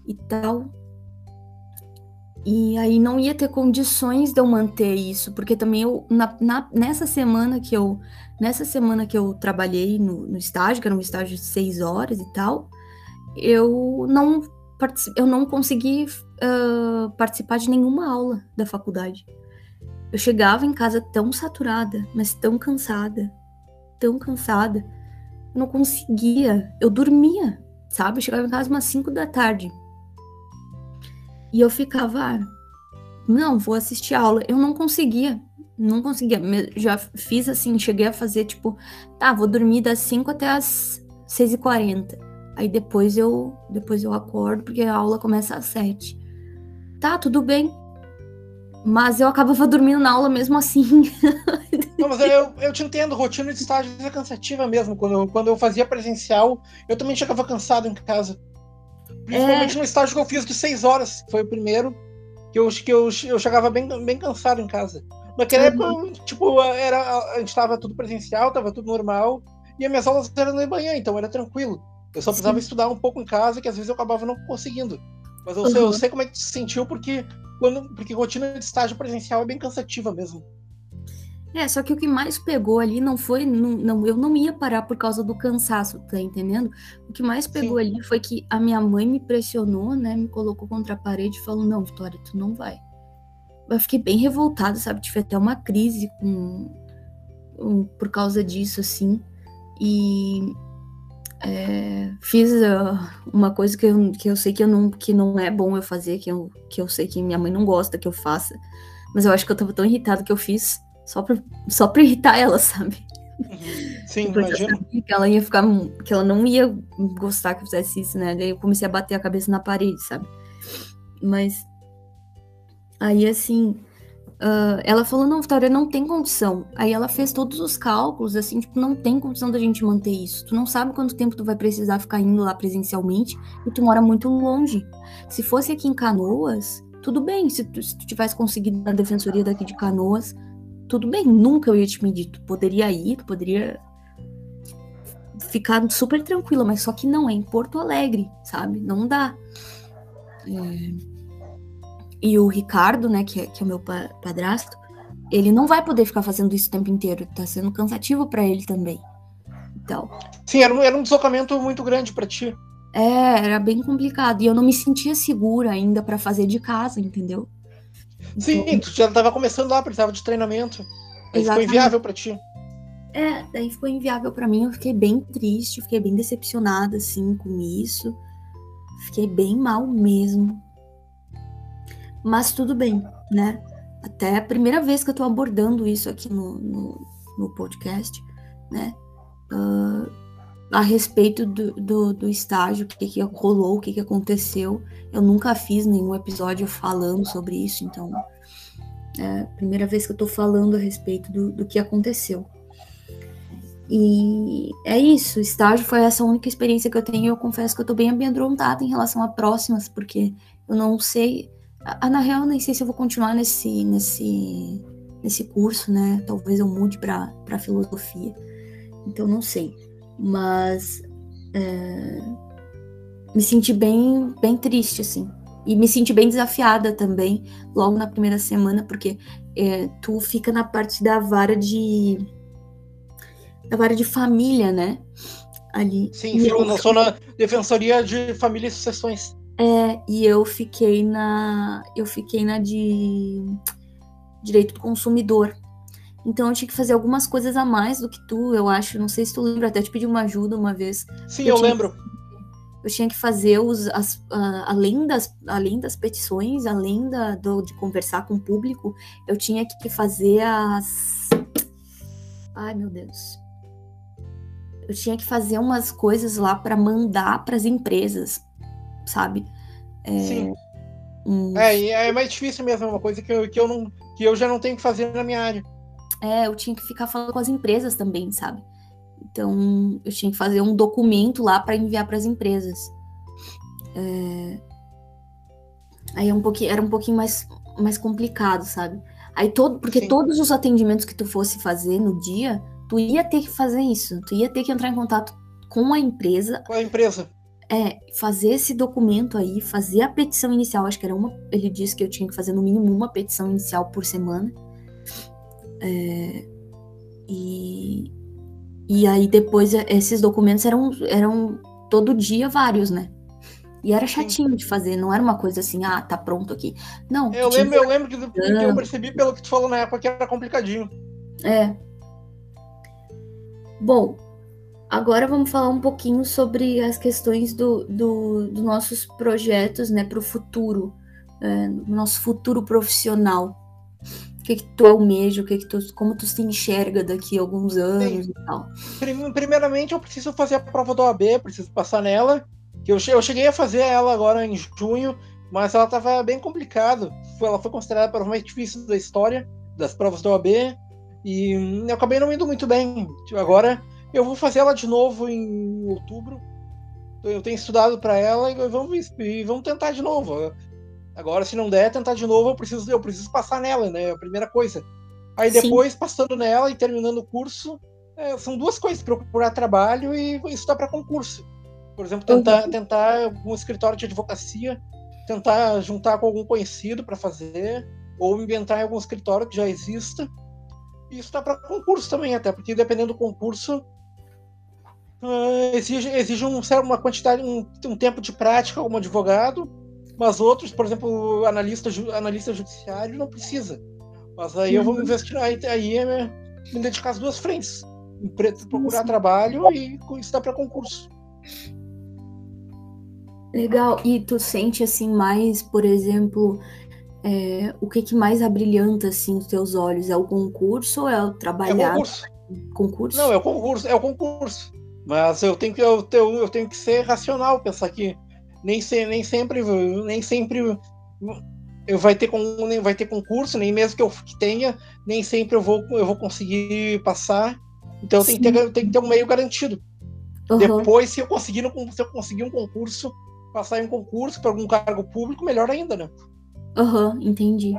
E tal. E aí não ia ter condições de eu manter isso, porque também eu, na, na, nessa semana que eu nessa semana que eu trabalhei no, no, estágio, que era um estágio de seis horas e tal, eu não eu não consegui uh, participar de nenhuma aula da faculdade. Eu chegava em casa tão saturada, mas tão cansada, tão cansada, eu não conseguia, eu dormia, sabe? Eu chegava em casa umas cinco da tarde e eu ficava, ah, não, vou assistir aula. Eu não conseguia, não conseguia. Já fiz assim, cheguei a fazer tipo, tá, vou dormir das 5 até as 6 e 40 Aí depois eu, depois eu acordo porque a aula começa às 7. Tá, tudo bem. Mas eu acabava dormindo na aula mesmo assim. [laughs] Não, mas eu, eu te entendo, rotina de estágio é cansativa mesmo. Quando eu, quando eu fazia presencial, eu também chegava cansado em casa. Principalmente é... no estágio que eu fiz de seis horas, foi o primeiro. que eu, que eu, eu chegava bem, bem cansado em casa. Naquela uhum. época, tipo, era, a gente tava tudo presencial, tava tudo normal, e as minhas aulas eram de manhã, então era tranquilo. Eu só precisava Sim. estudar um pouco em casa, que às vezes eu acabava não conseguindo. Mas eu, uhum. sei, eu sei como é que tu se sentiu, porque, quando, porque rotina de estágio presencial é bem cansativa mesmo. É, só que o que mais pegou ali não foi. Não, não, eu não ia parar por causa do cansaço, tá entendendo? O que mais pegou Sim. ali foi que a minha mãe me pressionou, né? Me colocou contra a parede e falou: Não, Vitória, tu não vai. Eu fiquei bem revoltada, sabe? Tive até uma crise com, um, por causa disso, assim. E é, fiz uh, uma coisa que eu, que eu sei que, eu não, que não é bom eu fazer, que eu, que eu sei que minha mãe não gosta que eu faça. Mas eu acho que eu tava tão irritada que eu fiz só pra, só pra irritar ela, [laughs] sabe? Sim, imagina. Que ela ia ficar. que ela não ia gostar que eu fizesse isso, né? Daí eu comecei a bater a cabeça na parede, sabe? Mas. Aí assim. Uh, ela falou, não, Vitória, não tem condição. Aí ela fez todos os cálculos, assim, tipo, não tem condição da gente manter isso. Tu não sabe quanto tempo tu vai precisar ficar indo lá presencialmente e tu mora muito longe. Se fosse aqui em Canoas, tudo bem. Se tu, se tu tivesse conseguido na defensoria daqui de Canoas, tudo bem, nunca eu ia te medir. Tu poderia ir, tu poderia ficar super tranquila, mas só que não, é em Porto Alegre, sabe? Não dá. É... E o Ricardo, né, que é, que é o meu padrasto, ele não vai poder ficar fazendo isso o tempo inteiro. Tá sendo cansativo para ele também. Então. Sim, era um, era um deslocamento muito grande para ti. É, era bem complicado. E eu não me sentia segura ainda para fazer de casa, entendeu? Sim, então, tu já estava começando lá, precisava de treinamento. Aí ficou inviável para ti. É, daí ficou inviável para mim. Eu fiquei bem triste, fiquei bem decepcionada, assim, com isso. Fiquei bem mal mesmo. Mas tudo bem, né? Até a primeira vez que eu tô abordando isso aqui no, no, no podcast, né? Uh, a respeito do, do, do estágio, o que, que rolou, o que, que aconteceu. Eu nunca fiz nenhum episódio falando sobre isso, então é a primeira vez que eu tô falando a respeito do, do que aconteceu. E é isso, estágio foi essa única experiência que eu tenho. Eu confesso que eu tô bem amedrontada em relação a próximas, porque eu não sei. A, na real, nem sei se eu vou continuar nesse, nesse, nesse curso, né? Talvez eu mude para filosofia. Então, não sei mas é, me senti bem, bem triste, assim. E me senti bem desafiada também, logo na primeira semana, porque é, tu fica na parte da vara de. da vara de família, né? Ali. Sim, fico na zona Defensoria de Família e Sucessões. É, e eu fiquei na. Eu fiquei na de direito do consumidor. Então eu tinha que fazer algumas coisas a mais do que tu, eu acho. Não sei se tu lembra, até te pedi uma ajuda uma vez. Sim, eu, eu lembro. eu tinha que fazer os. As, além, das, além das petições, além da, do, de conversar com o público, eu tinha que fazer as. Ai, meu Deus. Eu tinha que fazer umas coisas lá para mandar para as empresas, sabe? É, Sim. Um... É, é mais difícil mesmo, é uma coisa que eu, que, eu não, que eu já não tenho que fazer na minha área. É, eu tinha que ficar falando com as empresas também, sabe? Então, eu tinha que fazer um documento lá para enviar para as empresas. É... Aí é um pouquinho, era um pouquinho mais, mais complicado, sabe? Aí todo, porque Sim. todos os atendimentos que tu fosse fazer no dia, tu ia ter que fazer isso. Tu ia ter que entrar em contato com a empresa. Com a empresa. É, fazer esse documento aí, fazer a petição inicial. Acho que era uma. Ele disse que eu tinha que fazer no mínimo uma petição inicial por semana. É, e, e aí depois é, esses documentos eram, eram todo dia vários, né? E era chatinho Sim. de fazer, não era uma coisa assim, ah, tá pronto aqui. Não. Eu lembro, eu lembro que, que eu percebi pelo que tu falou na época que era complicadinho. É. Bom, agora vamos falar um pouquinho sobre as questões dos do, do nossos projetos, né, para o futuro, é, nosso futuro profissional que, que tu almeja, o que, que tu, como tu se enxerga daqui a alguns anos Sim. e tal. Primeiramente, eu preciso fazer a prova do OAB, preciso passar nela. Eu, eu cheguei a fazer ela agora em junho, mas ela estava bem complicada. Ela foi considerada a mais difícil da história das provas do OAB e eu acabei não indo muito bem. Agora eu vou fazer ela de novo em outubro. Eu tenho estudado para ela e vamos, e vamos tentar de novo. Agora, se não der, tentar de novo, eu preciso, eu preciso passar nela, né? É a primeira coisa. Aí depois, Sim. passando nela e terminando o curso, é, são duas coisas: procurar trabalho e estudar para concurso. Por exemplo, tentar, uhum. tentar um escritório de advocacia, tentar juntar com algum conhecido para fazer, ou inventar em algum escritório que já exista. E estudar para concurso também, até porque dependendo do concurso, uh, exige, exige um, uma quantidade, um, um tempo de prática como advogado, mas outros, por exemplo, analista, analista judiciário, não precisa. Mas aí eu vou me uhum. investir, aí, aí é me dedicar às duas frentes. Procurar trabalho e estudar para concurso. Legal. E tu sente assim mais, por exemplo, é, o que, que mais abrilhanta assim os teus olhos? É o concurso ou é o trabalhar? É o concurso. concurso? Não, é o concurso, é o concurso. Mas eu tenho que eu, eu, eu tenho que ser racional, pensar que nem, se, nem sempre nem sempre eu vai ter nem vai ter concurso, nem mesmo que eu tenha, nem sempre eu vou eu vou conseguir passar. Então tem que, ter, tem que ter um meio garantido. Uhum. Depois, se eu conseguir se eu conseguir um concurso, passar em um concurso para algum cargo público, melhor ainda, né? Aham, uhum, entendi.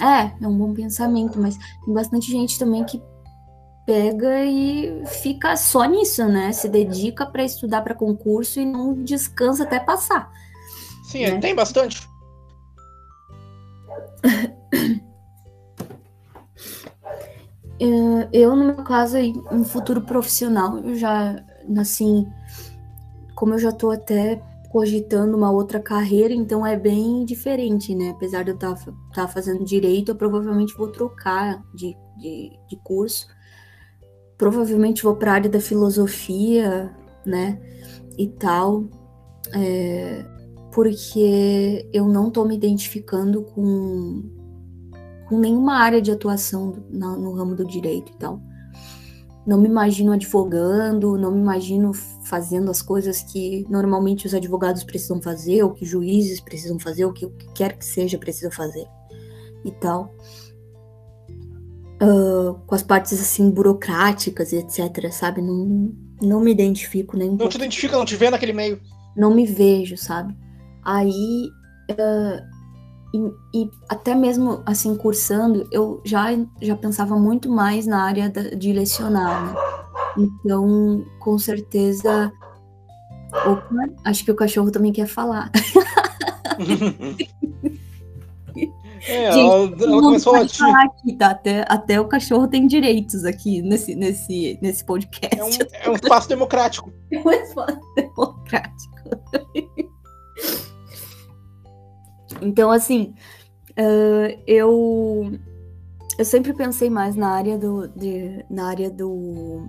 É, é um bom pensamento, mas tem bastante gente também que pega e fica só nisso, né? Se dedica para estudar para concurso e não descansa até passar. Sim, né? tem bastante. É, eu, no meu caso, um futuro profissional, eu já, assim, como eu já tô até cogitando uma outra carreira, então é bem diferente, né? Apesar de eu estar tá, tá fazendo direito, eu provavelmente vou trocar de, de, de curso provavelmente vou para a área da filosofia, né, e tal, é, porque eu não estou me identificando com, com nenhuma área de atuação no, no ramo do direito e tal. Não me imagino advogando, não me imagino fazendo as coisas que normalmente os advogados precisam fazer, ou que juízes precisam fazer, ou que o que quer que seja precisa fazer e tal uh, com as partes assim burocráticas e etc, sabe? Não, não me identifico nem. Não te identifica, não te vê naquele meio. Não me vejo, sabe? Aí. Uh, e, e, até mesmo assim cursando, eu já, já pensava muito mais na área da, de lecionar, né? Então, com certeza. Opa, acho que o cachorro também quer falar. [laughs] [laughs] É, Gente, ela, ela começou a latir. Aqui, tá? até, até o cachorro tem direitos aqui nesse, nesse, nesse podcast. É um, é um espaço democrático. [laughs] É um espaço democrático. então, assim, uh, eu, eu sempre pensei mais na área do, de, na área do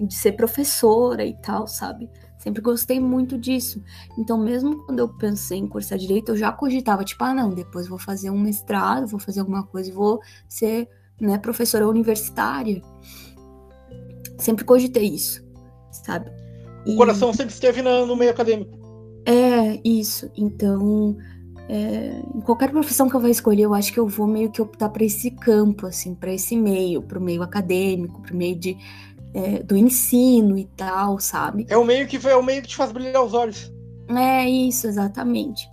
de ser professora e tal, sabe? Sempre gostei muito disso. Então, mesmo quando eu pensei em cursar direito, eu já cogitava, tipo, ah, não, depois vou fazer um mestrado, vou fazer alguma coisa, vou ser, né, professora universitária. Sempre cogitei isso, sabe? O coração sempre esteve no meio acadêmico. É, isso. Então, é, em qualquer profissão que eu vou escolher, eu acho que eu vou meio que optar para esse campo, assim, para esse meio, para o meio acadêmico, para o meio de é, do ensino e tal, sabe? É o meio que é o meio que te faz brilhar os olhos. É isso, exatamente.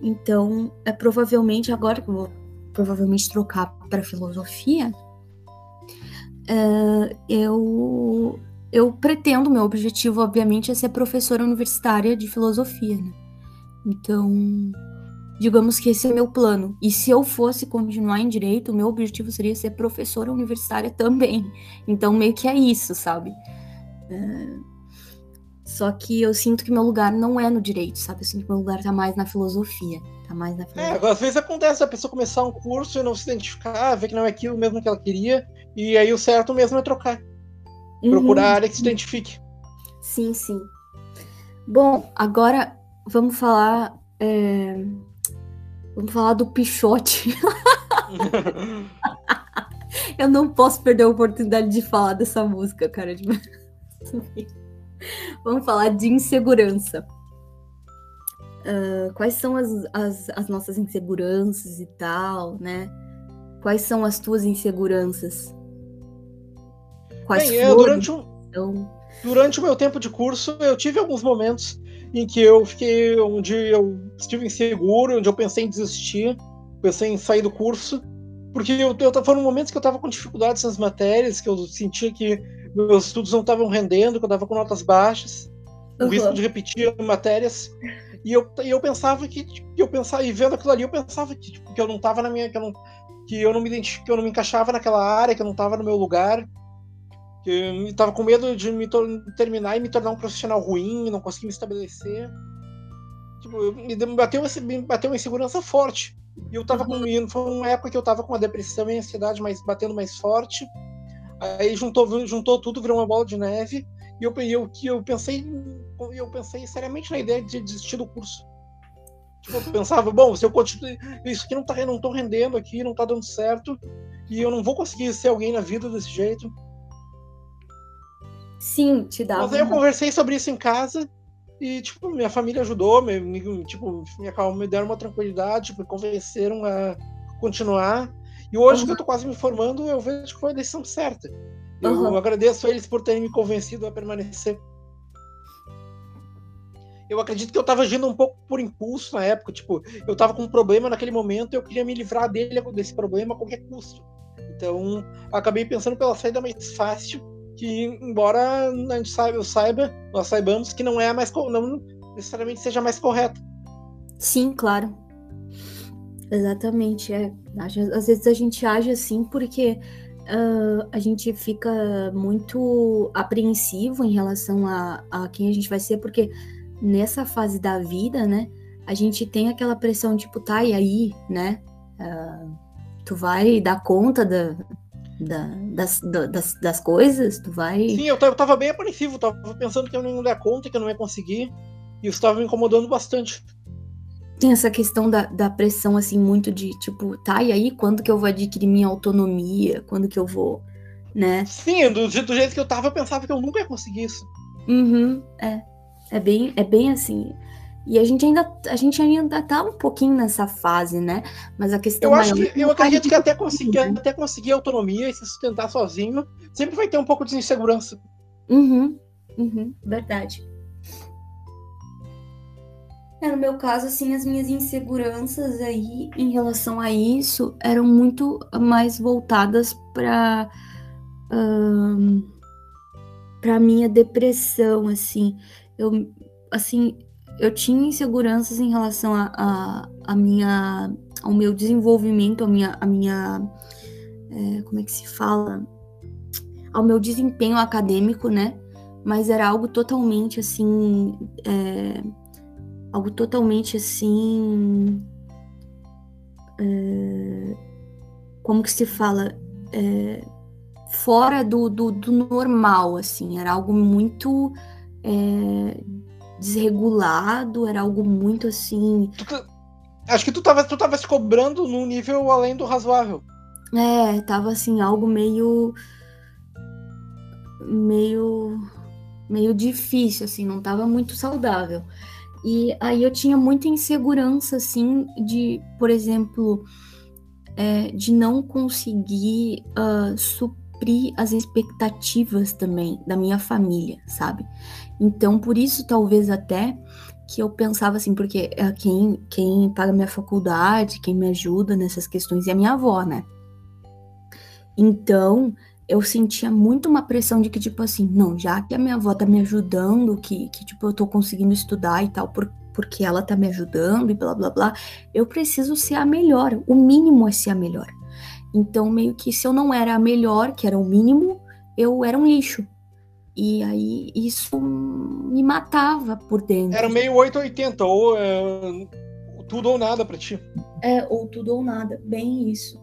Então, é provavelmente agora que eu vou provavelmente trocar para filosofia, é, eu eu pretendo, meu objetivo, obviamente, é ser professora universitária de filosofia, né? Então, digamos que esse é meu plano. E se eu fosse continuar em direito, o meu objetivo seria ser professora universitária também. Então, meio que é isso, sabe? É... Só que eu sinto que meu lugar não é no direito, sabe? Eu sinto que meu lugar tá mais na filosofia. Tá mais na filosofia. É, às vezes acontece a pessoa começar um curso e não se identificar, ver que não é aquilo mesmo que ela queria, e aí o certo mesmo é trocar. Uhum. Procurar a área que se identifique. Sim, sim. Bom, agora vamos falar. É Vamos falar do Pichote. [laughs] eu não posso perder a oportunidade de falar dessa música, cara. [laughs] Vamos falar de insegurança. Uh, quais são as, as, as, nossas inseguranças e tal, né? Quais são as tuas inseguranças? Quais Bem, eu, durante, um, durante o meu tempo de curso, eu tive alguns momentos em que eu fiquei, onde eu estive inseguro, onde eu pensei em desistir, pensei em sair do curso, porque eu, eu foram momentos que eu estava com dificuldades nas matérias, que eu sentia que meus estudos não estavam rendendo, que eu estava com notas baixas, o uhum. risco de repetir matérias. E eu, e eu pensava que, que eu pensava, e vendo aquilo ali, eu pensava que, tipo, que eu não estava na minha, que eu não, que eu não me que eu não me encaixava naquela área, que eu não estava no meu lugar, que eu estava com medo de me terminar e me tornar um profissional ruim, não conseguir me estabelecer. Tipo, me bateu, me bateu uma insegurança forte. E eu tava com. Uhum. Foi uma época que eu tava com uma depressão e ansiedade mais, batendo mais forte. Aí juntou, juntou tudo, virou uma bola de neve. E eu, eu, eu pensei. Eu pensei seriamente na ideia de desistir do curso. Tipo, eu pensava, bom, se eu continuo. Isso aqui não tá, não tô rendendo aqui, não tá dando certo. E eu não vou conseguir ser alguém na vida desse jeito. Sim, te dá. Mas aí eu conversei sobre isso em casa e, tipo, minha família ajudou, me, me, tipo, me acalmou, me deram uma tranquilidade, tipo, me convenceram a continuar. E hoje uhum. que eu tô quase me formando, eu vejo que foi a decisão certa. Eu uhum. agradeço a eles por terem me convencido a permanecer. Eu acredito que eu tava agindo um pouco por impulso na época, tipo, eu tava com um problema naquele momento, eu queria me livrar dele, desse problema a qualquer custo. Então, acabei pensando pela saída mais fácil que embora a gente saiba, saiba, nós saibamos que não é mais não necessariamente seja mais correta. Sim, claro. Exatamente, é. Às vezes a gente age assim porque uh, a gente fica muito apreensivo em relação a, a quem a gente vai ser, porque nessa fase da vida, né, a gente tem aquela pressão tipo, tá, e aí, né? Uh, tu vai dar conta da, da, das, das, das coisas, tu vai. Sim, eu, eu tava bem apreensivo, tava pensando que eu não ia dar conta, que eu não ia conseguir. E isso tava me incomodando bastante. Tem essa questão da, da pressão, assim, muito de tipo, tá, e aí quando que eu vou adquirir minha autonomia? Quando que eu vou, né? Sim, do, do jeito que eu tava, eu pensava que eu nunca ia conseguir isso. Uhum, é. É bem, é bem assim. E a gente ainda a gente ainda tá um pouquinho nessa fase, né? Mas a questão Eu acho que eu acredito que até conseguir, até conseguir autonomia e se sustentar sozinho, sempre vai ter um pouco de insegurança. Uhum. Uhum, verdade. É, no meu caso, assim, as minhas inseguranças aí em relação a isso eram muito mais voltadas para um, para minha depressão, assim. Eu, assim, eu tinha inseguranças em relação a, a, a minha, ao meu desenvolvimento, a minha, a minha é, como é que se fala? Ao meu desempenho acadêmico, né? Mas era algo totalmente assim, é, algo totalmente assim, é, como que se fala? É, fora do, do, do, normal, assim, era algo muito é, desregulado, era algo muito assim. Tu, acho que tu tava, tu tava se cobrando num nível além do razoável. É, tava assim, algo meio. meio. meio difícil, assim, não tava muito saudável. E aí eu tinha muita insegurança, assim, de, por exemplo, é, de não conseguir uh, suprir as expectativas também da minha família, sabe? Então, por isso, talvez até que eu pensava assim, porque é quem, quem paga minha faculdade, quem me ajuda nessas questões é a minha avó, né? Então, eu sentia muito uma pressão de que, tipo assim, não, já que a minha avó tá me ajudando, que, que tipo, eu tô conseguindo estudar e tal, por, porque ela tá me ajudando e blá blá blá, eu preciso ser a melhor. O mínimo é ser a melhor. Então, meio que se eu não era a melhor, que era o mínimo, eu era um lixo. E aí isso me matava por dentro. Era meio 880, ou é, tudo ou nada para ti. É, ou tudo ou nada, bem isso.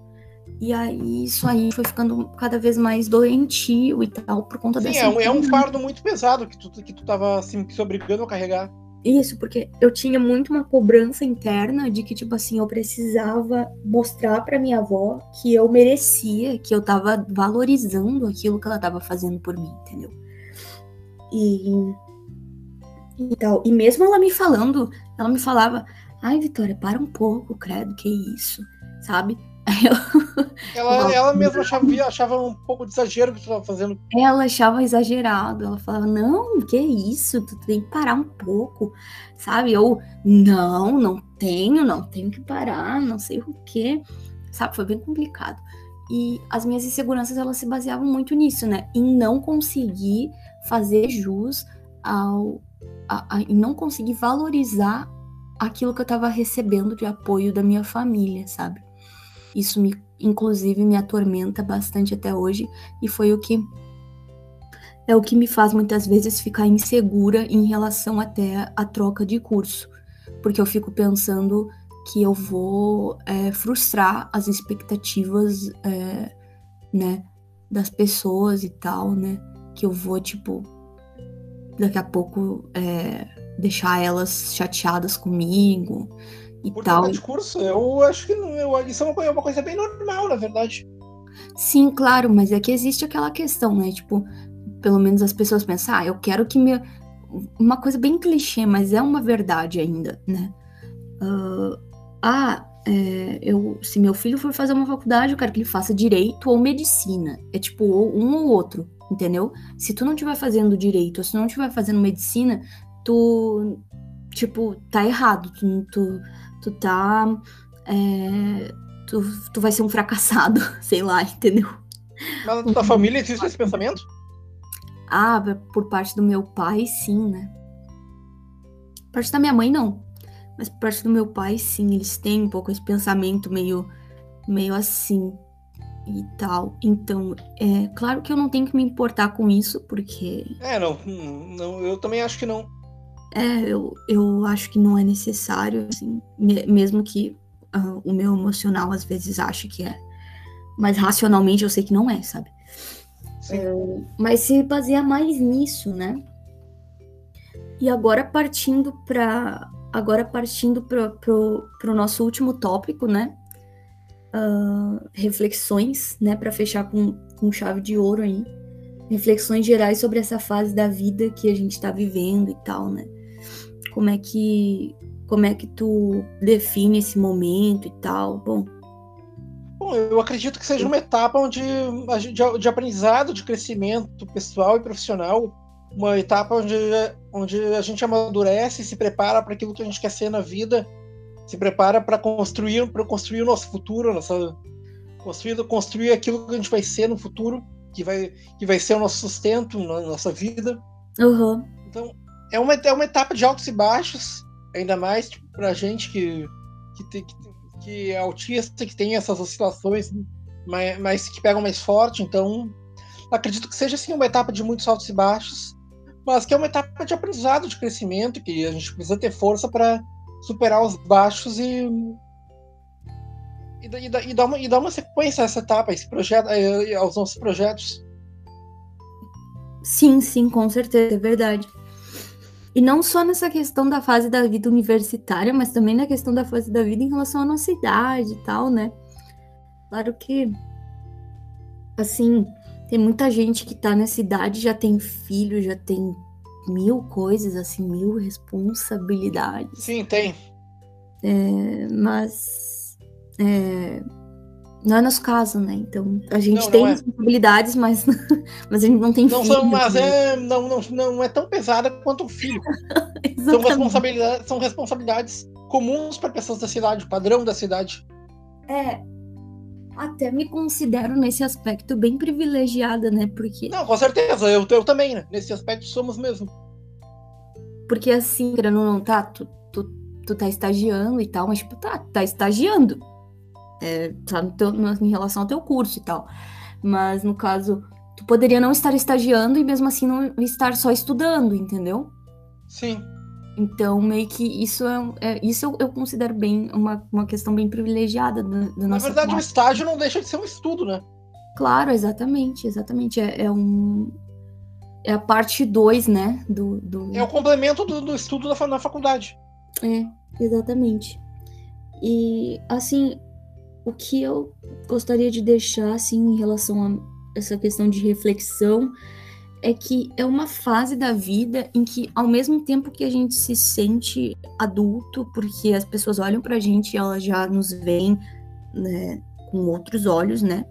E aí isso aí foi ficando cada vez mais doentio e tal, por conta Sim, dessa. É um, é um fardo muito pesado que tu, que tu tava assim, se obrigando a carregar. Isso, porque eu tinha muito uma cobrança interna de que, tipo assim, eu precisava mostrar para minha avó que eu merecia, que eu tava valorizando aquilo que ela tava fazendo por mim, entendeu? E, e tal. E mesmo ela me falando, ela me falava, ai, Vitória, para um pouco, credo, que isso, sabe? [laughs] ela, ela mesma achava, achava um pouco de exagero que tu estava fazendo. Ela achava exagerado. Ela falava, não, que isso? Tu tem que parar um pouco, sabe? Ou, não, não tenho, não tenho que parar, não sei o quê. Sabe? Foi bem complicado. E as minhas inseguranças, elas se baseavam muito nisso, né? Em não conseguir fazer jus ao... A, a, em não conseguir valorizar aquilo que eu estava recebendo de apoio da minha família, sabe? Isso me, inclusive, me atormenta bastante até hoje e foi o que é o que me faz muitas vezes ficar insegura em relação até a troca de curso, porque eu fico pensando que eu vou é, frustrar as expectativas, é, né, das pessoas e tal, né, que eu vou tipo daqui a pouco é, deixar elas chateadas comigo e Por tal. de curso, eu acho que não, eu, isso é uma, é uma coisa bem normal, na verdade. Sim, claro, mas é que existe aquela questão, né? Tipo, pelo menos as pessoas pensam, ah, eu quero que meu. Uma coisa bem clichê, mas é uma verdade ainda, né? Uh, ah, é, eu, se meu filho for fazer uma faculdade, eu quero que ele faça direito ou medicina. É tipo, um ou outro, entendeu? Se tu não estiver fazendo direito ou se não estiver fazendo medicina, tu, tipo, tá errado. Tu, tu, tu tá. É, tu, tu vai ser um fracassado, [laughs] sei lá, entendeu? Mas na tua família existe esse pensamento? Ah, por parte do meu pai, sim, né? Por parte da minha mãe, não. Mas por parte do meu pai, sim, eles têm um pouco esse pensamento meio, meio assim e tal. Então, é claro que eu não tenho que me importar com isso, porque. É, não, não eu também acho que não. É, eu, eu acho que não é necessário, assim, mesmo que uh, o meu emocional às vezes ache que é. Mas racionalmente eu sei que não é, sabe? É, mas se baseia mais nisso, né? E agora partindo para agora partindo para o nosso último tópico, né? Uh, reflexões, né? Para fechar com, com chave de ouro aí. Reflexões gerais sobre essa fase da vida que a gente está vivendo e tal, né? Como é que como é que tu define esse momento e tal? Bom, Bom, eu acredito que seja uma etapa onde de, de aprendizado, de crescimento pessoal e profissional, uma etapa onde, onde a gente amadurece, se prepara para aquilo que a gente quer ser na vida, se prepara para construir, para construir o nosso futuro, nossa construir, construir aquilo que a gente vai ser no futuro, que vai que vai ser o nosso sustento na nossa vida. Uhum. Então é uma é uma etapa de altos e baixos, ainda mais tipo, para a gente que que, tem, que que é autista, que tem essas oscilações, mas, mas que pegam mais forte. Então acredito que seja assim uma etapa de muitos altos e baixos mas que é uma etapa de aprendizado, de crescimento, que a gente precisa ter força para superar os baixos e e, e, e, dar uma, e dar uma sequência a essa etapa, esse projeto, aos nossos projetos. Sim, sim, com certeza, é verdade. E não só nessa questão da fase da vida universitária, mas também na questão da fase da vida em relação à nossa idade e tal, né? Claro que, assim, tem muita gente que tá nessa idade, já tem filho, já tem mil coisas, assim, mil responsabilidades. Sim, tem. É, mas é, não é nosso caso, né? Então a gente não, tem não é. responsabilidades, mas, [laughs] mas a gente não tem não filho. São, mas né? é, não, não, não é tão pesada quanto o filho. [laughs] são, responsabilidades, são responsabilidades comuns para pessoas da cidade, padrão da cidade. É, até me considero nesse aspecto bem privilegiada, né? Porque. Não, com certeza, eu, eu também, né? Nesse aspecto somos mesmo. Porque assim, querendo não tá, tu, tu, tu tá estagiando e tal, mas tipo, tá, tá estagiando. É, tá no teu, no, em relação ao teu curso e tal. Mas no caso, tu poderia não estar estagiando e mesmo assim não estar só estudando, entendeu? Sim. Então, meio que isso é, é isso eu, eu, considero bem uma, uma questão bem privilegiada da, da Na verdade, o estágio não deixa de ser um estudo, né? Claro, exatamente, exatamente. É, é um. É a parte 2, né? Do, do... É o complemento do, do estudo da, na faculdade. É, exatamente. E, assim, o que eu gostaria de deixar, assim, em relação a essa questão de reflexão é que é uma fase da vida em que, ao mesmo tempo que a gente se sente adulto, porque as pessoas olham pra gente e elas já nos veem né, com outros olhos, né?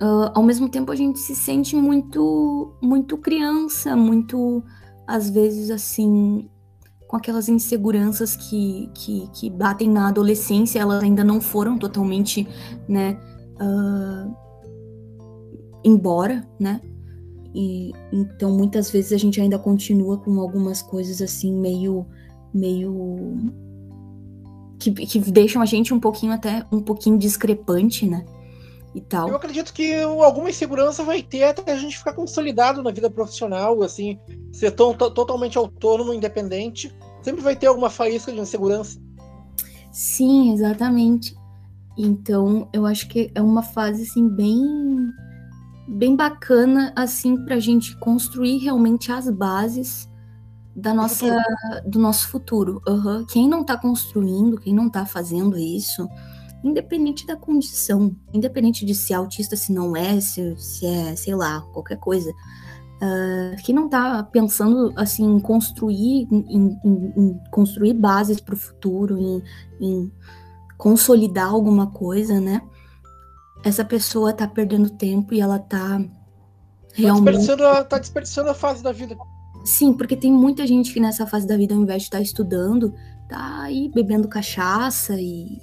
Uh, ao mesmo tempo a gente se sente muito muito criança, muito às vezes assim com aquelas inseguranças que, que, que batem na adolescência, elas ainda não foram totalmente, né, uh, embora, né? E então muitas vezes a gente ainda continua com algumas coisas assim meio meio que, que deixam a gente um pouquinho até um pouquinho discrepante, né? e tal. Eu acredito que alguma insegurança vai ter até a gente ficar consolidado na vida profissional, assim, ser tão, totalmente autônomo, independente. Sempre vai ter alguma faísca de insegurança. Sim, exatamente. Então, eu acho que é uma fase assim bem bem bacana assim para a gente construir realmente as bases da nossa do nosso futuro. Uhum. Quem não está construindo, quem não está fazendo isso, independente da condição, independente de se é autista, se não é, se, se é, sei lá, qualquer coisa. Uh, que não está pensando assim em construir, em, em, em construir bases para o futuro, em, em, consolidar alguma coisa, né? Essa pessoa está perdendo tempo e ela está realmente. Tá desperdiçando, tá desperdiçando a fase da vida. Sim, porque tem muita gente que nessa fase da vida, ao invés de estar tá estudando, tá aí bebendo cachaça e,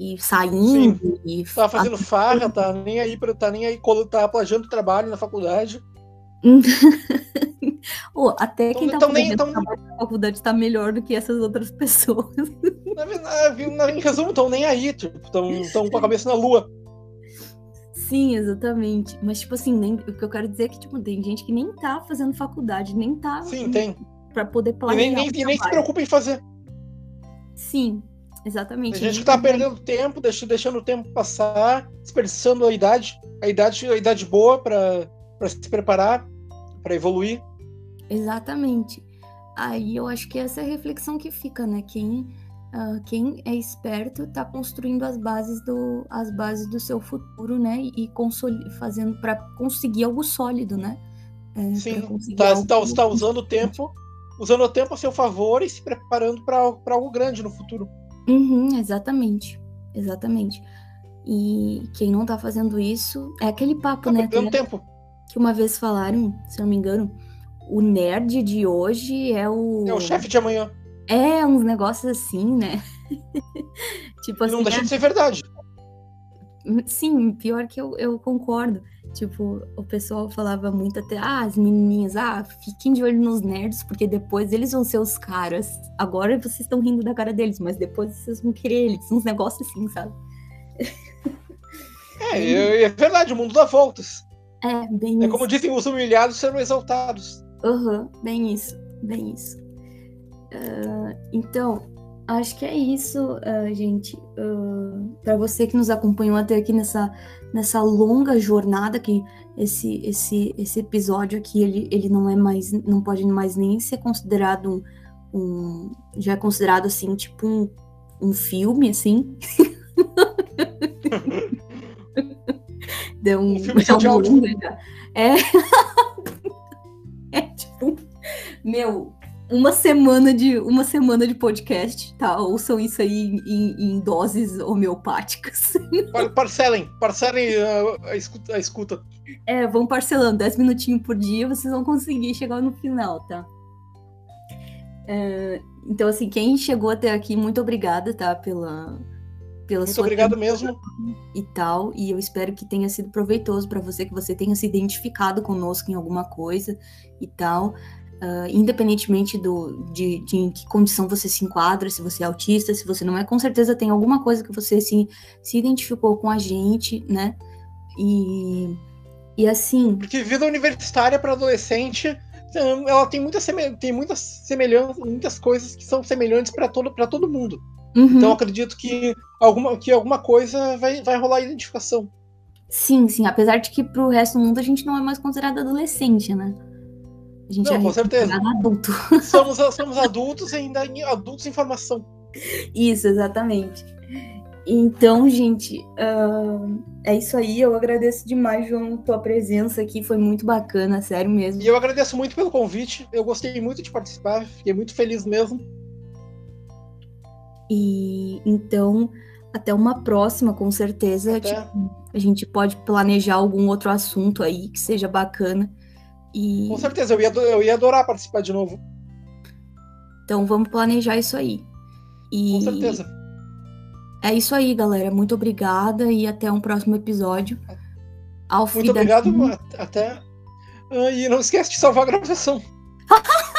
e saindo Sim. e tá fazendo farra, tá nem aí para tá nem aí tá plagiando trabalho na faculdade. [laughs] oh, até então, quem tá então, nem, então... na faculdade tá melhor do que essas outras pessoas. Na, na, em resumo, estão nem aí, estão tipo, com a cabeça na lua. Sim, exatamente. Mas, tipo assim, nem, o que eu quero dizer é que, tipo, tem gente que nem tá fazendo faculdade, nem tá. Sim, tem. Pra poder planejar. E nem, nem, e nem se preocupa em fazer. Sim, Exatamente. Tem gente que tá perdendo tempo, deixando o tempo passar, desperdiçando a idade, a idade, a idade boa para se preparar, para evoluir. Exatamente. Aí eu acho que essa é a reflexão que fica, né? Quem, uh, quem é esperto está construindo as bases do, as bases do seu futuro, né? E, fazendo para conseguir algo sólido, né? É, Sim, está tá, tá usando o tempo, usando o tempo a seu favor e se preparando para algo grande no futuro. Uhum, exatamente. Exatamente. E quem não tá fazendo isso é aquele papo, tá né? Perdendo tempo. Que uma vez falaram, se eu não me engano, o nerd de hoje é o. É o chefe de amanhã. É, uns negócios assim, né? [laughs] tipo assim. não deixa é... de ser verdade. Sim, pior que eu, eu concordo. Tipo, o pessoal falava muito até, ah, as menininhas, ah, fiquem de olho nos nerds, porque depois eles vão ser os caras. Agora vocês estão rindo da cara deles, mas depois vocês vão querer eles. Uns negócios assim, sabe? É, é verdade, o mundo dá voltas. É, bem É isso. como dizem, os humilhados serão exaltados. Aham, uhum, bem isso, bem isso. Uh, então, acho que é isso, uh, gente. Uh, para você que nos acompanhou até aqui nessa, nessa longa jornada, que esse, esse, esse episódio aqui ele, ele não é mais, não pode mais nem ser considerado um, um já é considerado assim tipo um, um filme assim. [laughs] Deu um, um filme de áudio. É. [laughs] é tipo, meu, uma semana de uma semana de podcast, tá? Ouçam isso aí em, em doses homeopáticas. [laughs] Parcelem, parcelem a, a, escuta, a escuta. É, vão parcelando 10 minutinhos por dia, vocês vão conseguir chegar no final, tá? É, então, assim, quem chegou até aqui, muito obrigada, tá? Pela, pela muito obrigado mesmo. E tal, e eu espero que tenha sido proveitoso para você, que você tenha se identificado conosco em alguma coisa e tal uh, independentemente do, de, de em que condição você se enquadra, se você é autista, se você não é, com certeza tem alguma coisa que você se, se identificou com a gente, né? E, e assim. Porque vida universitária para adolescente ela tem muitas tem muitas semelhanças, muitas coisas que são semelhantes para todo para todo mundo. Uhum. Então acredito que alguma que alguma coisa vai, vai rolar identificação. Sim, sim, apesar de que para o resto do mundo a gente não é mais considerado adolescente, né? A gente Não, é com certeza. adulto. [laughs] Somos, somos adultos e ainda adultos em formação. Isso, exatamente. Então, gente, uh, é isso aí. Eu agradeço demais, João, tua presença aqui. Foi muito bacana, sério mesmo. E eu agradeço muito pelo convite. Eu gostei muito de participar. Fiquei muito feliz mesmo. E então, Até uma próxima, com certeza. Até. Tipo, a gente pode planejar algum outro assunto aí que seja bacana. E Com certeza, eu ia, eu ia adorar participar de novo. então vamos planejar isso aí. E Com certeza. é isso aí, galera. Muito obrigada e até um próximo episódio. Auf Muito obrigado. Até. Ah, e não esquece de salvar a gravação. [laughs]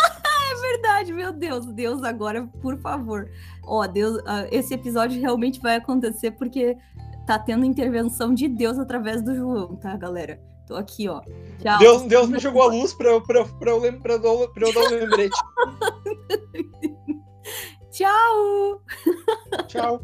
verdade, meu Deus, Deus, agora, por favor. Ó, Deus, ah, esse episódio realmente vai acontecer porque tá tendo intervenção de Deus através do João, tá, galera? Tô aqui, ó. Tchau. Deus, Deus me jogou a luz pra eu, pra, pra, eu, lem- pra, pra eu dar um lembrete. [laughs] Tchau! Tchau.